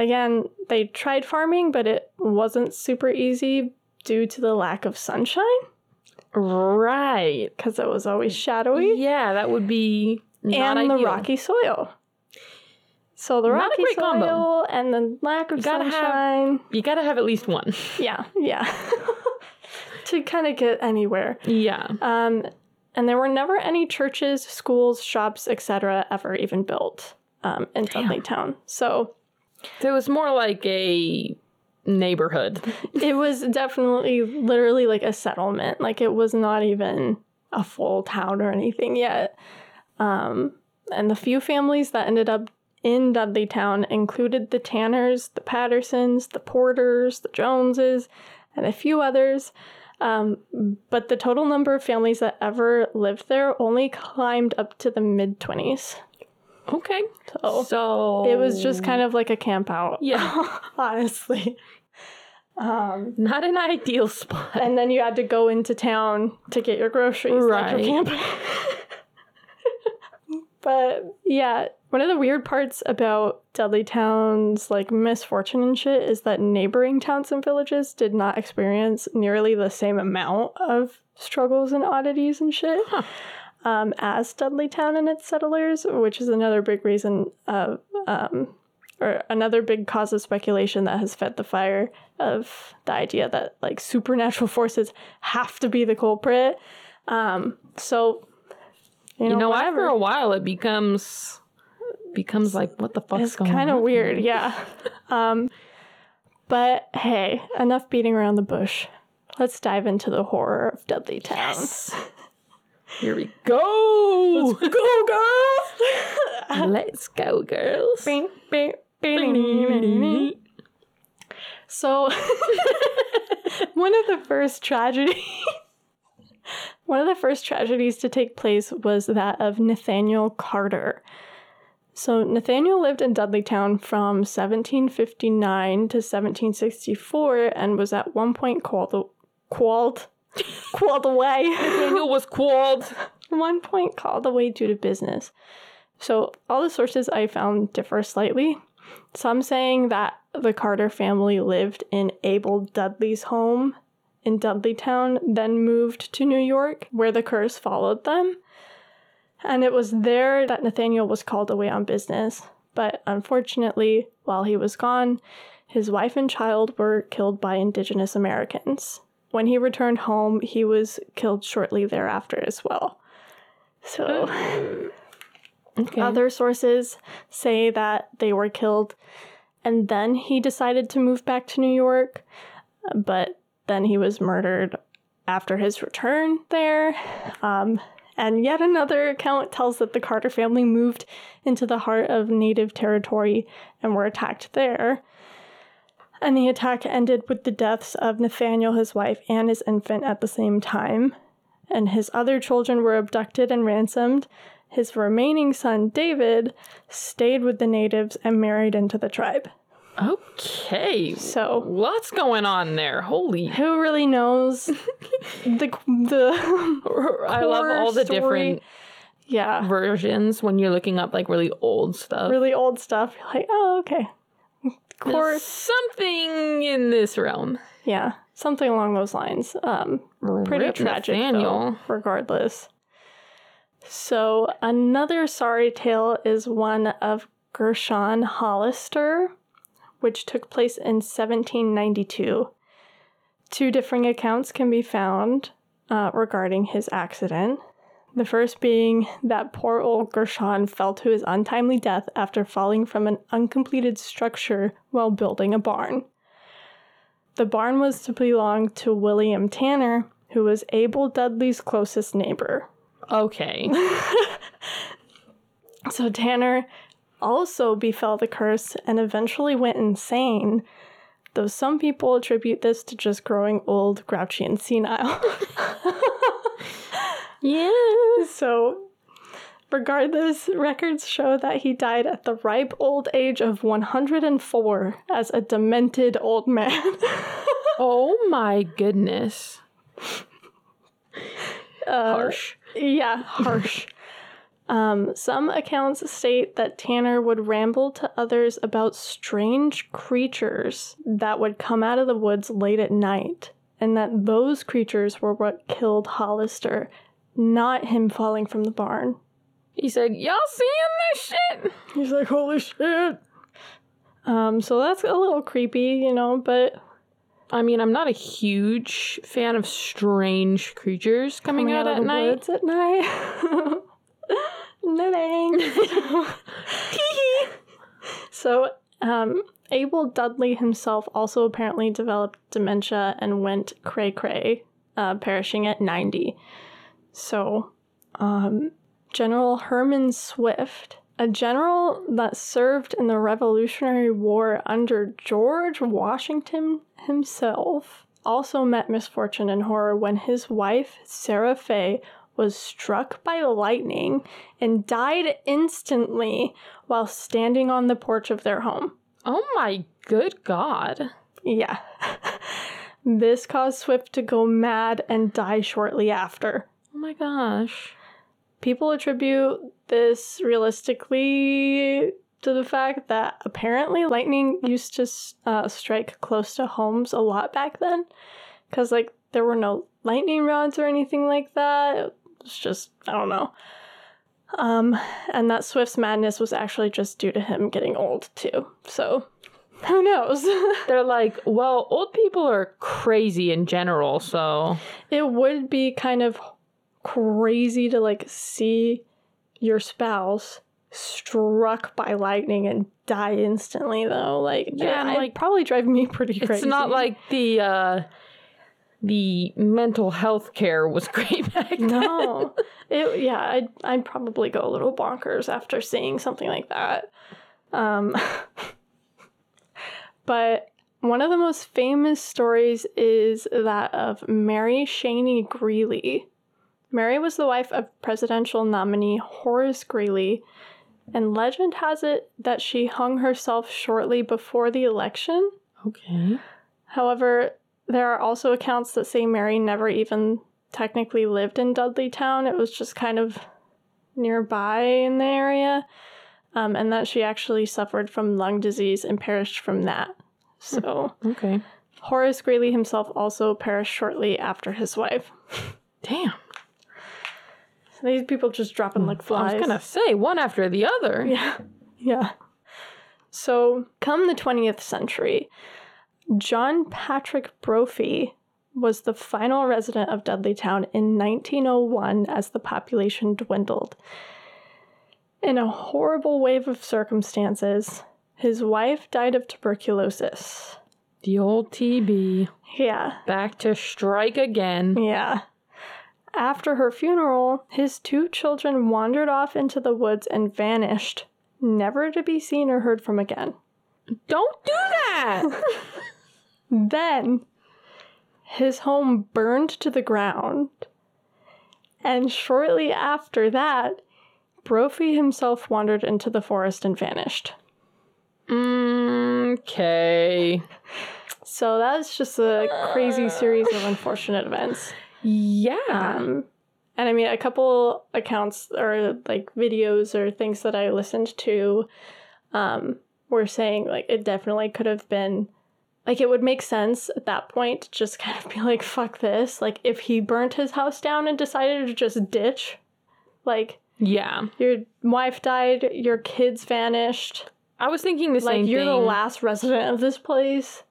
Speaker 2: Again, they tried farming, but it wasn't super easy due to the lack of sunshine
Speaker 1: right.
Speaker 2: because it was always shadowy
Speaker 1: Yeah, that would be not
Speaker 2: and the rocky soil. So the
Speaker 1: Not
Speaker 2: rocky soil
Speaker 1: combo.
Speaker 2: and the lack of
Speaker 1: gotta have-
Speaker 2: sunshine.
Speaker 1: You gotta have at least one.
Speaker 2: Yeah, yeah. to kind of get anywhere.
Speaker 1: Yeah.
Speaker 2: Um, and there were never any churches, schools, shops, etc. ever even built um, in Dudleytown. So
Speaker 1: So it was more like a neighborhood.
Speaker 2: it was definitely literally like a settlement. Like it was not even a full town or anything yet. Um, and the few families that ended up in Dudleytown included the Tanners, the Pattersons, the Porters, the Joneses, and a few others. Um, but the total number of families that ever lived there only climbed up to the mid 20s.
Speaker 1: Okay.
Speaker 2: So
Speaker 1: So
Speaker 2: it was just kind of like a camp out.
Speaker 1: Yeah.
Speaker 2: honestly. Um,
Speaker 1: not an ideal spot.
Speaker 2: and then you had to go into town to get your groceries
Speaker 1: Right.
Speaker 2: your camping. but yeah, one of the weird parts about Dudley Town's like misfortune and shit is that neighboring towns and villages did not experience nearly the same amount of struggles and oddities and shit
Speaker 1: Huh.
Speaker 2: Um, as Dudleytown and its settlers, which is another big reason of um, or another big cause of speculation that has fed the fire of the idea that like supernatural forces have to be the culprit. Um, so you know,
Speaker 1: You know, after a while, it becomes becomes like, what the fuck's
Speaker 2: it's
Speaker 1: going
Speaker 2: kind of
Speaker 1: on?
Speaker 2: weird, yeah. um, but hey, enough beating around the bush. Let's dive into the horror of Dudleytown.
Speaker 1: Yes. Here we go.
Speaker 2: Let's go, girl!
Speaker 1: Let's go, girls.
Speaker 2: Bing, bing, bing, ding, ding. So, one of the first tragedies, one of the first tragedies to take place was that of Nathaniel Carter. So, Nathaniel lived in Dudleytown from 1759 to 1764 and was at one point called, called, called away.
Speaker 1: Daniel was called.
Speaker 2: One point called away due to business. So all the sources I found differ slightly. Some saying that the Carter family lived in Abel Dudley's home in Dudleytown, then moved to New York, where the curse followed them. And it was there that Nathaniel was called away on business. But unfortunately, while he was gone, his wife and child were killed by indigenous Americans. When he returned home, he was killed shortly thereafter as well. So,
Speaker 1: Okay.
Speaker 2: other sources say that they were killed and then he decided to move back to New York, but then he was murdered after his return there. Um, and yet another account tells that the Carter family moved into the heart of native territory and were attacked there. And the attack ended with the deaths of Nathaniel, his wife, and his infant at the same time. And his other children were abducted and ransomed. His remaining son, David, stayed with the natives and married into the tribe.
Speaker 1: okay.
Speaker 2: So,
Speaker 1: Lots going on there. Holy.
Speaker 2: who really knows the the
Speaker 1: I love all the
Speaker 2: story?
Speaker 1: different
Speaker 2: yeah
Speaker 1: versions when you're looking up like really old stuff.
Speaker 2: really old stuff? You're like, oh, okay, core,
Speaker 1: something in this realm.
Speaker 2: yeah, something along those lines. Um, pretty
Speaker 1: Rip
Speaker 2: tragic,
Speaker 1: Nathaniel.
Speaker 2: though, regardless. So another sorry tale is one of Gershon Hollister, which took place in 1792. Two differing accounts can be found uh, regarding his accident. The first being that poor old Gershon fell to his untimely death after falling from an uncompleted structure while building a barn. The barn was to belong to William Tanner, who was Abel Dudley's closest neighbor.
Speaker 1: Okay.
Speaker 2: So Tanner also befell the curse and eventually went insane, though some people attribute this to just growing old, grouchy, and senile.
Speaker 1: yeah.
Speaker 2: so, regardless, records show that he died at the ripe old age of 104 as a demented old man.
Speaker 1: Oh my goodness.
Speaker 2: Uh,
Speaker 1: Harsh.
Speaker 2: Yeah, harsh. um, some accounts state that Tanner would ramble to others about strange creatures that would come out of the woods late at night, and that those creatures were what killed Hollister, not him falling from the barn.
Speaker 1: He said, Y'all seeing this shit?
Speaker 2: He's like, holy shit. Um, so that's a little creepy, you know, but
Speaker 1: I mean, I'm not a huge fan of strange creatures coming,
Speaker 2: coming
Speaker 1: out,
Speaker 2: of
Speaker 1: at
Speaker 2: the
Speaker 1: night.
Speaker 2: woods at night. no thanks. so, um, Abel Dudley himself also apparently developed dementia and went cray cray, uh, perishing at 90. So, um, General Herman Swift, a general that served in the Revolutionary War under George Washington himself, also met misfortune and horror when his wife, Sarah Fay, was struck by lightning and died instantly while standing on the porch of their home.
Speaker 1: Oh my good god.
Speaker 2: Yeah. this caused Swift to go mad and die shortly after.
Speaker 1: Oh my gosh.
Speaker 2: People attribute this realistically to the fact that apparently lightning used to uh, strike close to homes a lot back then. Because, like, there were no lightning rods or anything like that. it's just, I don't know. Um, and that Swift's madness was actually just due to him getting old, too. So, who knows?
Speaker 1: They're like, well, old people are crazy in general, so
Speaker 2: it would be kind of crazy to like see your spouse struck by lightning and die instantly though like
Speaker 1: Yeah, like,
Speaker 2: probably drive me pretty crazy
Speaker 1: it's not like the uh the mental health care was great back then.
Speaker 2: no it, yeah I'd, I'd probably go a little bonkers after seeing something like that um but one of the most famous stories is that of Mary Cheney Greeley. Mary was the wife of presidential nominee Horace Greeley, and legend has it that she hung herself shortly before the election.
Speaker 1: Okay.
Speaker 2: However, there are also accounts that say Mary never even technically lived in Dudleytown. It was just kind of nearby in the area, um, and that she actually suffered from lung disease and perished from that. So
Speaker 1: Okay.
Speaker 2: Horace Greeley himself also perished shortly after his wife.
Speaker 1: Damn.
Speaker 2: These people just dropping like flies.
Speaker 1: I was gonna say one after the other.
Speaker 2: Yeah. Yeah. So, come the 20th century, John Patrick Brophy was the final resident of Dudleytown in 1901 as the population dwindled. In a horrible wave of circumstances, his wife died of tuberculosis.
Speaker 1: The old TB.
Speaker 2: Yeah,
Speaker 1: Back to strike again.
Speaker 2: yeah. After her funeral, his two children wandered off into the woods and vanished, never to be seen or heard from again.
Speaker 1: Don't do that.
Speaker 2: Then his home burned to the ground. And shortly after that, Brophy himself wandered into the forest and vanished.
Speaker 1: okay.
Speaker 2: So that's just a crazy series of unfortunate events.
Speaker 1: Yeah.
Speaker 2: Um, and I mean, a couple accounts or like videos or things that I listened to um, were saying like it definitely could have been like it would make sense at that point to just kind of be like, fuck this. Like if he burnt his house down and decided to just ditch, like
Speaker 1: yeah.
Speaker 2: your wife died, your kids vanished,
Speaker 1: I was thinking the
Speaker 2: like
Speaker 1: same
Speaker 2: you're
Speaker 1: thing.
Speaker 2: the last resident of this place.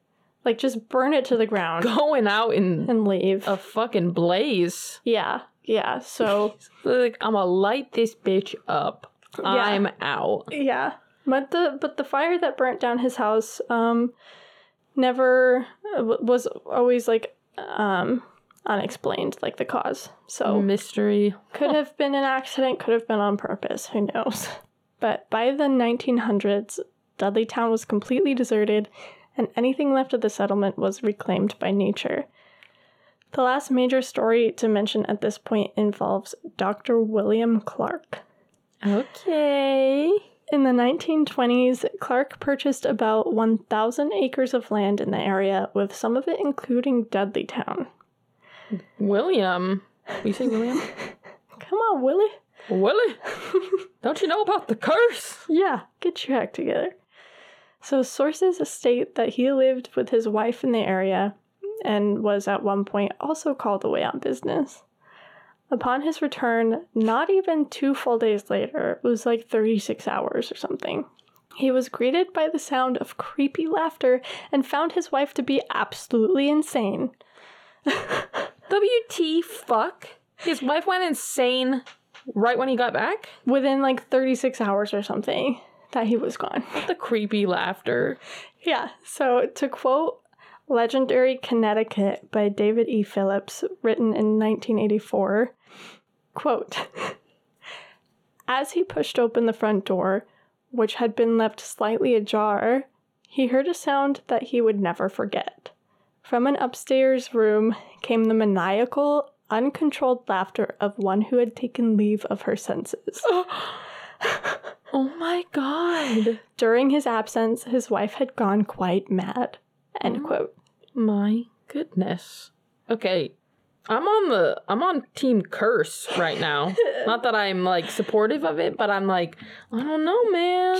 Speaker 2: Like just burn it to the ground
Speaker 1: Going out in
Speaker 2: and leave.
Speaker 1: a fucking blaze.
Speaker 2: Yeah, yeah. So
Speaker 1: Like I'm gonna light this bitch up. I'm out.
Speaker 2: Yeah, but the but the fire that burnt down his house, um, never w- was always like um unexplained, like the cause. So
Speaker 1: Mystery.
Speaker 2: could have been an accident, could have been on purpose. Who knows? But by the 1900s, Dudleytown was completely deserted, and anything left of the settlement was reclaimed by nature. The last major story to mention at this point involves Dr. William Clark.
Speaker 1: Okay.
Speaker 2: In the 1920s, Clark purchased about 1,000 acres of land in the area, with some of it including Dudleytown.
Speaker 1: William. You say William?
Speaker 2: Come on, Willie.
Speaker 1: Willie? Don't you know about the curse?
Speaker 2: Yeah, get your act together. So, sources state that he lived with his wife in the area and was at one point also called away on business. Upon his return, not even two full days later, it was like 36 hours or something, he was greeted by the sound of creepy laughter and found his wife to be absolutely insane.
Speaker 1: WT fuck? His wife went insane right when he got back?
Speaker 2: Within like 36 hours or something, that he was gone.
Speaker 1: The creepy laughter.
Speaker 2: Yeah. So to quote Legendary Connecticut by David E. Phillips, written in 1984, quote, As he pushed open the front door, which had been left slightly ajar, he heard a sound that he would never forget. From an upstairs room came the maniacal, uncontrolled laughter of one who had taken leave of her senses.
Speaker 1: Oh my god.
Speaker 2: During his absence, his wife had gone quite mad. End oh quote.
Speaker 1: My goodness. Okay. I'm on the I'm on team curse right now. Not that I'm like supportive of it, but I'm like, I don't know, man.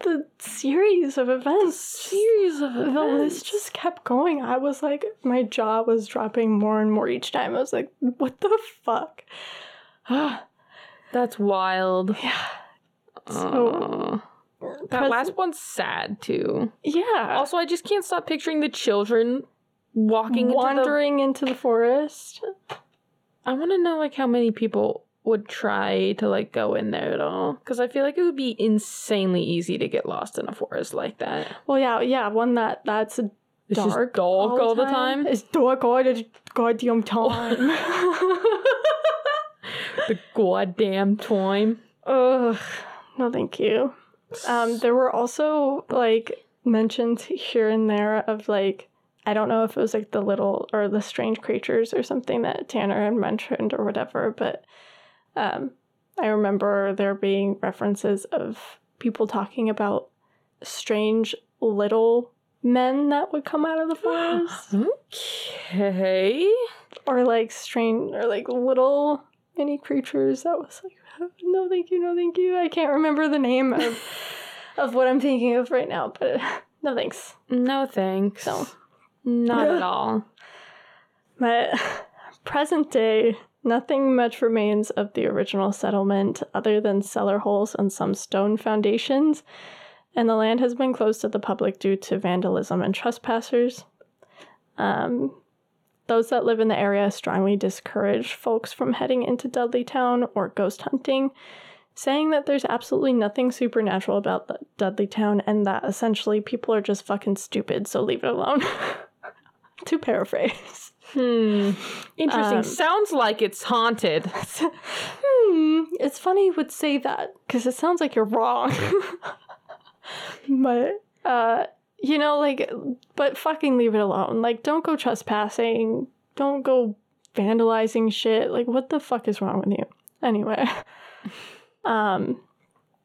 Speaker 2: The series of events.
Speaker 1: Series of
Speaker 2: The
Speaker 1: events.
Speaker 2: list just kept going. I was like, my jaw was dropping more and more each time. I was like, what the fuck?
Speaker 1: That's wild.
Speaker 2: yeah.
Speaker 1: Aw. that last one's sad too.
Speaker 2: Yeah.
Speaker 1: Also, I just can't stop picturing the children walking into the
Speaker 2: Wandering into the forest.
Speaker 1: I want to know like how many people would try to like go in there at all because I feel like it would be insanely easy to get lost in a forest like that.
Speaker 2: Well, yeah, yeah, one that that's
Speaker 1: It's
Speaker 2: dark,
Speaker 1: dark all, the time.
Speaker 2: It's dark all the goddamn time.
Speaker 1: the goddamn time.
Speaker 2: Ugh, no, thank you. Um, there were also like mentions here and there of like I don't know if it was like the little or the strange creatures or something that Tanner had mentioned or whatever, but um, I remember there being references of people talking about strange little men that would come out of the forest
Speaker 1: Okay.
Speaker 2: or like strange or like little mini creatures that was like no thank you no thank you i can't remember the name of of what i'm thinking of right now but no thanks.
Speaker 1: No thanks.
Speaker 2: No.
Speaker 1: Not at all.
Speaker 2: But present day, nothing much remains of the original settlement other than cellar holes and some stone foundations, and the land has been closed to the public due to vandalism and trespassers. Um, those that live in the area strongly discourage folks from heading into Dudleytown or ghost hunting, saying that there's absolutely nothing supernatural about the Dudleytown and that essentially people are just fucking stupid, so leave it alone. to paraphrase.
Speaker 1: Hmm. Interesting.
Speaker 2: Um,
Speaker 1: Sounds like it's haunted.
Speaker 2: hmm, it's funny you would say that because it sounds like you're wrong. but, uh, you know, like, but fucking leave it alone. Like, don't go trespassing. Don't go vandalizing shit. Like, what the fuck is wrong with you? Anyway, um,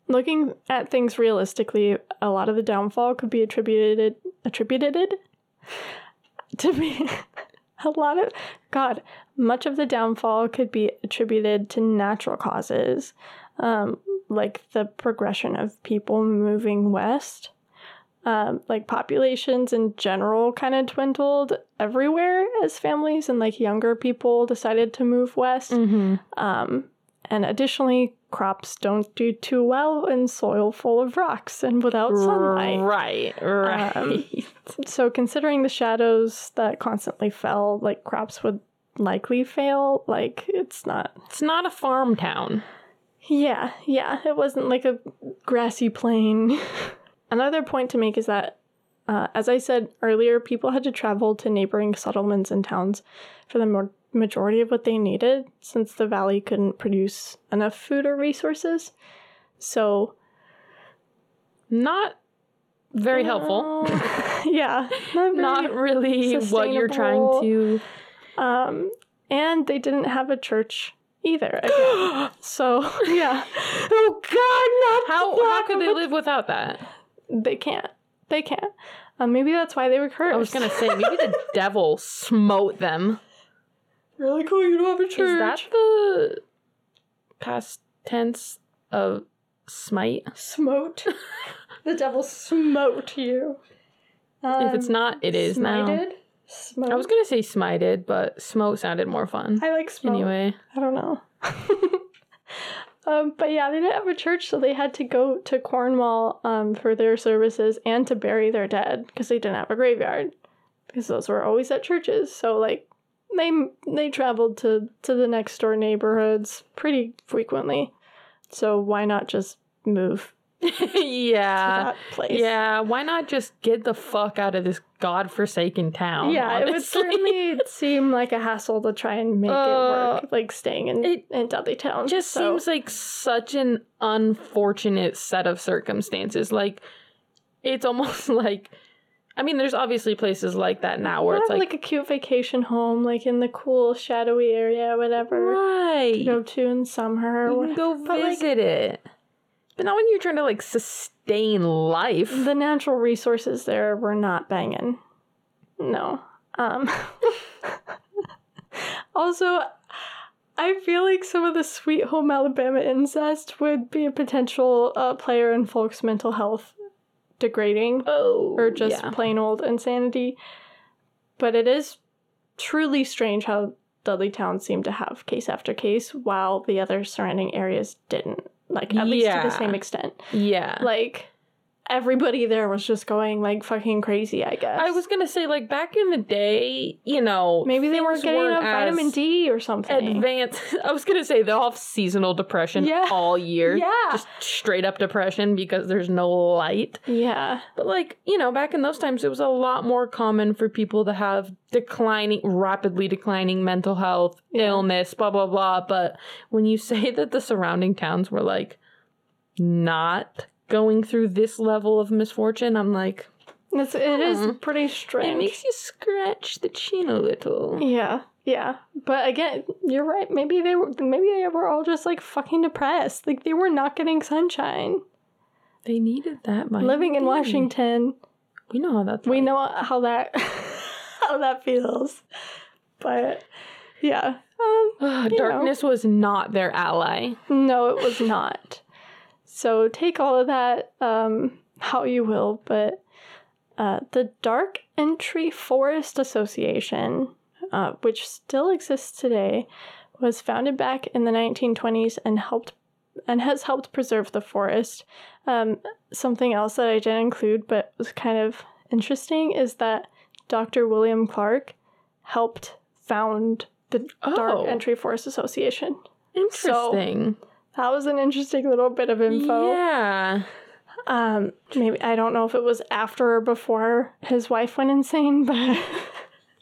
Speaker 2: looking at things realistically, a lot of the downfall could be attributed attributed to be a lot of God. Much of the downfall could be attributed to natural causes, um, like the progression of people moving west. Um, like populations in general kind of dwindled everywhere as families and like younger people decided to move west.
Speaker 1: Mm-hmm.
Speaker 2: Um, and additionally, crops don't do too well in soil full of rocks and without sunlight.
Speaker 1: Right, right.
Speaker 2: Um, So, considering the shadows that constantly fell, like crops would likely fail. Like, it's not.
Speaker 1: it's not a farm town.
Speaker 2: Yeah, yeah, it wasn't like a grassy plain. Another point to make is that, uh, as I said earlier, people had to travel to neighboring settlements and towns for the majority of what they needed, since the valley couldn't produce enough food or resources. So,
Speaker 1: Not very helpful.
Speaker 2: uh, yeah, not,
Speaker 1: Not really what you're trying to.
Speaker 2: Um, and they didn't have a church either. So yeah,
Speaker 1: Oh God! Not how how could they live without that?
Speaker 2: They can't. They can't. Um, maybe that's why they were cursed.
Speaker 1: I was gonna say maybe the devil smote them.
Speaker 2: You're like, cool. You don't have a church.
Speaker 1: Is that the past tense of smite?
Speaker 2: smote? the devil smote you.
Speaker 1: if it's
Speaker 2: Um,
Speaker 1: not, it is now.
Speaker 2: smited. Smote.
Speaker 1: I was gonna say smited, but smote sounded more fun.
Speaker 2: I like smote.
Speaker 1: Anyway,
Speaker 2: I don't know. um, but yeah, they didn't have a church, so they had to go to Cornwall um, for their services and to bury their dead because they didn't have a graveyard because those were always at churches. So like they they traveled to to the next door neighborhoods pretty frequently. So why not just move
Speaker 1: yeah,
Speaker 2: place?
Speaker 1: yeah. Why not just get the fuck out of this godforsaken town?
Speaker 2: Yeah, it would certainly seem like a hassle to try and make
Speaker 1: Uh,
Speaker 2: it work, like staying in
Speaker 1: it
Speaker 2: in Dudleytown.
Speaker 1: just
Speaker 2: So-
Speaker 1: seems like such an unfortunate set of circumstances. Like, it's almost like, I mean, there's obviously places like that now where it's like,
Speaker 2: like, a cute vacation home, like in the cool shadowy area, whatever. To
Speaker 1: right,
Speaker 2: go to in summer.
Speaker 1: you can go
Speaker 2: but, like,
Speaker 1: visit it. But not when you're trying to like sustain life.
Speaker 2: the natural resources there were not banging. No. Um. also, I feel like some of the Sweet Home Alabama incest would be a potential uh, player in folks' mental health degrading.
Speaker 1: oh,
Speaker 2: or just
Speaker 1: yeah.
Speaker 2: plain old insanity. But it is truly strange how Dudley Town seemed to have case after case while the other surrounding areas didn't. Like, at least to the same extent.
Speaker 1: yeah.
Speaker 2: Like, everybody there was just going, like, fucking crazy, I guess.
Speaker 1: I was gonna say, like back in the day, you know,
Speaker 2: Maybe they weren't getting enough vitamin D or something.
Speaker 1: Advanced. I was gonna say they'll have seasonal depression
Speaker 2: Yeah.
Speaker 1: all year.
Speaker 2: Yeah.
Speaker 1: Just straight up depression because there's no light.
Speaker 2: yeah.
Speaker 1: But like, you know, back in those times it was a lot more common for people to have declining rapidly declining mental health,
Speaker 2: Yeah.
Speaker 1: illness, blah blah blah. But when you say that the surrounding towns were like not going through this level of misfortune, I'm like,
Speaker 2: It's, it is
Speaker 1: Hmm.
Speaker 2: pretty strange.
Speaker 1: it makes you scratch the chin a little.
Speaker 2: Yeah, yeah. But again, you're right. Maybe they were maybe they were all just like fucking depressed. Like they were not getting sunshine.
Speaker 1: They needed that money.
Speaker 2: Living in Washington,
Speaker 1: We know how that's
Speaker 2: we
Speaker 1: like.
Speaker 2: know how that how that feels. But yeah. Um you know.
Speaker 1: Darkness was not their ally.
Speaker 2: no, it was not. So take all of that um how you will, but Uh, the Dark Entry Forest Association, uh, which still exists today, was founded back in the 1920s and helped and has helped preserve the forest. Um, something else that I didn't include but was kind of interesting is that Dr. William Clark helped found the Dark
Speaker 1: Oh.
Speaker 2: Entry Forest Association.
Speaker 1: Interesting.
Speaker 2: That was an interesting little bit of info.
Speaker 1: Yeah.
Speaker 2: Um, maybe I don't know if it was after or before his wife went insane, but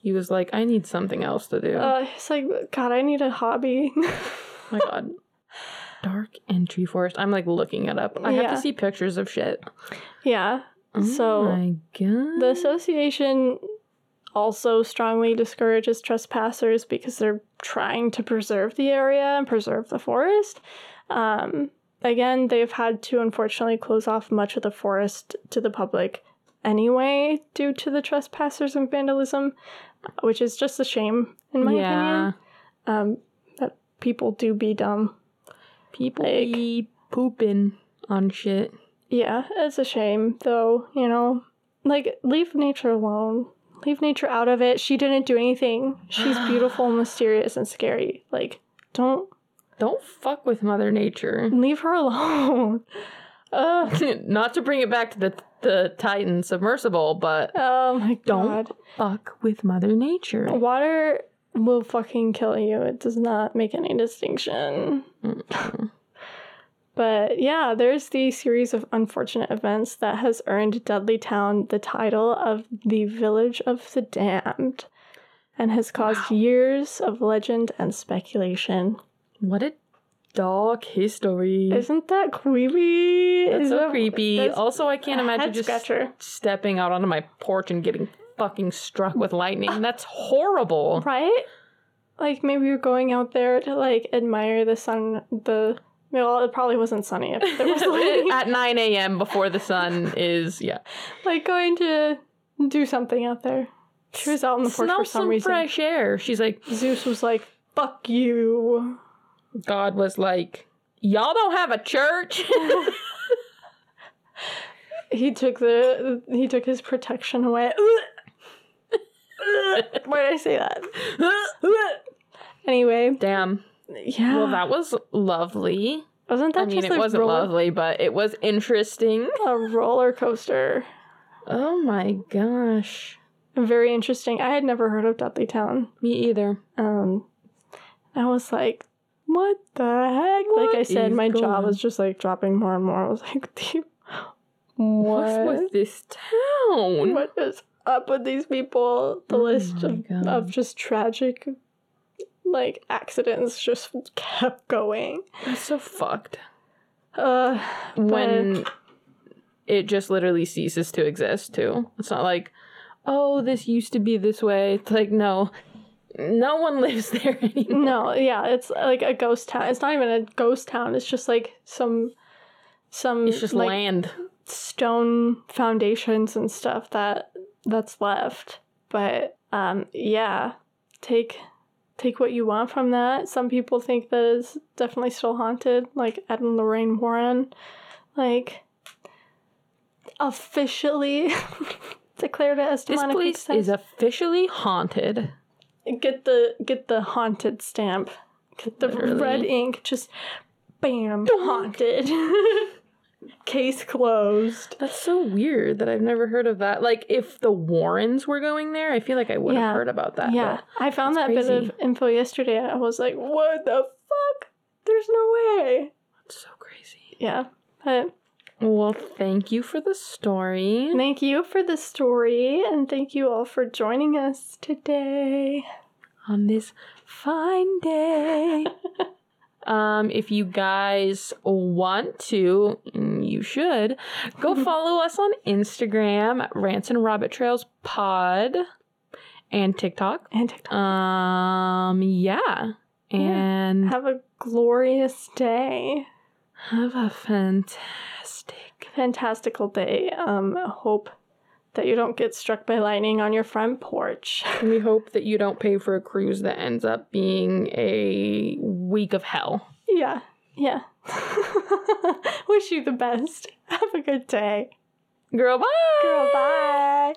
Speaker 1: He was like, I need something else to do.
Speaker 2: uh, it's like, God, I need a hobby.
Speaker 1: my god. Dark entry forest. I'm like looking it up. I have to see pictures of shit.
Speaker 2: yeah.
Speaker 1: Oh
Speaker 2: So,
Speaker 1: my god.
Speaker 2: The association also strongly discourages trespassers because they're trying to preserve the area and preserve the forest. Um, again, they've had to unfortunately close off much of the forest to the public anyway due to the trespassers and vandalism, which is just a shame in my
Speaker 1: yeah.
Speaker 2: opinion. Um, that people do be dumb.
Speaker 1: People
Speaker 2: Like-
Speaker 1: be pooping on shit.
Speaker 2: Yeah, it's a shame though, you know. Like leave nature alone. Leave nature out of it. She didn't do anything. She's beautiful, mysterious, and scary. Like, don't
Speaker 1: Don't fuck with Mother Nature.
Speaker 2: leave her alone. Ugh.
Speaker 1: Not to bring it back to the the Titan submersible, but
Speaker 2: Oh my
Speaker 1: Don't.
Speaker 2: god.
Speaker 1: fuck with Mother Nature.
Speaker 2: Water will fucking kill you. It does not make any distinction. But yeah, there's the series of unfortunate events that has earned Dudley Town the title of the Village of the Damned and has caused
Speaker 1: Wow.
Speaker 2: years of legend and speculation.
Speaker 1: What a dark history.
Speaker 2: Isn't that creepy?
Speaker 1: That's
Speaker 2: Is
Speaker 1: so
Speaker 2: that-
Speaker 1: creepy.
Speaker 2: that's
Speaker 1: Also, I can't imagine just
Speaker 2: scratcher.
Speaker 1: stepping out onto my porch and getting fucking struck with lightning. That's horrible.
Speaker 2: Right? Like maybe you're going out there to like admire the sun, the well, it probably wasn't sunny if there was lightning.
Speaker 1: At 9 a.m. before the sun is, yeah.
Speaker 2: like going to do something out there. She was out on the porch
Speaker 1: Smell
Speaker 2: for some,
Speaker 1: some
Speaker 2: reason.
Speaker 1: fresh air. She's like,
Speaker 2: Zeus was like, "Fuck you."
Speaker 1: God was like, y'all don't have a church?
Speaker 2: He took the he took his protection away. Why did I say that? Anyway,
Speaker 1: Damn.
Speaker 2: yeah.
Speaker 1: Well, that was lovely.
Speaker 2: wasn't that
Speaker 1: I mean, it wasn't
Speaker 2: roller,
Speaker 1: lovely, but it was interesting.
Speaker 2: a roller coaster?
Speaker 1: Oh my gosh.
Speaker 2: Very interesting. I had never heard of Dudley Town.
Speaker 1: Me either.
Speaker 2: Um, I was like, "What the heck?"
Speaker 1: What
Speaker 2: like I said, my jaw was just like dropping more and more. I was like, "The-
Speaker 1: What's
Speaker 2: "What?
Speaker 1: with this town?
Speaker 2: What is up with these people?" The
Speaker 1: Oh
Speaker 2: list of, of just tragic, like accidents, just kept going.
Speaker 1: That's so fucked.
Speaker 2: Uh,
Speaker 1: When it just literally ceases to exist, too. It's not like, oh, this used to be this way. It's like, no, no one lives there anymore.
Speaker 2: no, yeah, it's like a ghost town. It's not even a ghost town. It's just like some, some
Speaker 1: It's just
Speaker 2: like
Speaker 1: land.
Speaker 2: stone foundations and stuff that that's left. But um yeah, take take what you want from that. Some people think that it's definitely still haunted, like Ed and Lorraine Warren, like officially declared it as
Speaker 1: This
Speaker 2: demonic
Speaker 1: place is officially haunted.
Speaker 2: Get the get the haunted stamp. Get the
Speaker 1: Literally.
Speaker 2: red ink, just bam, haunted. Case closed.
Speaker 1: That's so weird that I've never heard of that. Like, if the Warrens were going there, I feel like I would have
Speaker 2: Yeah.
Speaker 1: heard about that.
Speaker 2: Yeah, I found that
Speaker 1: that's
Speaker 2: bit of info yesterday and I was like, what the fuck? There's no way.
Speaker 1: but That's so crazy.
Speaker 2: Yeah. But
Speaker 1: Well, thank you for the story.
Speaker 2: thank you for the story and thank you all for joining us today.
Speaker 1: on this fine day. um, if you guys want to, mm, you should go follow us on Instagram, Rants and Rabbit Trails Pod, and TikTok.
Speaker 2: And TikTok.
Speaker 1: Um, yeah, and
Speaker 2: Have a glorious day.
Speaker 1: have a fantastic.
Speaker 2: Fantastical day. Um, hope that you don't get struck by lightning on your front porch.
Speaker 1: We hope that you don't pay for a cruise that ends up being a week of hell.
Speaker 2: yeah. Yeah. Wish you the best. Have a good day.
Speaker 1: Girl, bye.
Speaker 2: Girl, bye.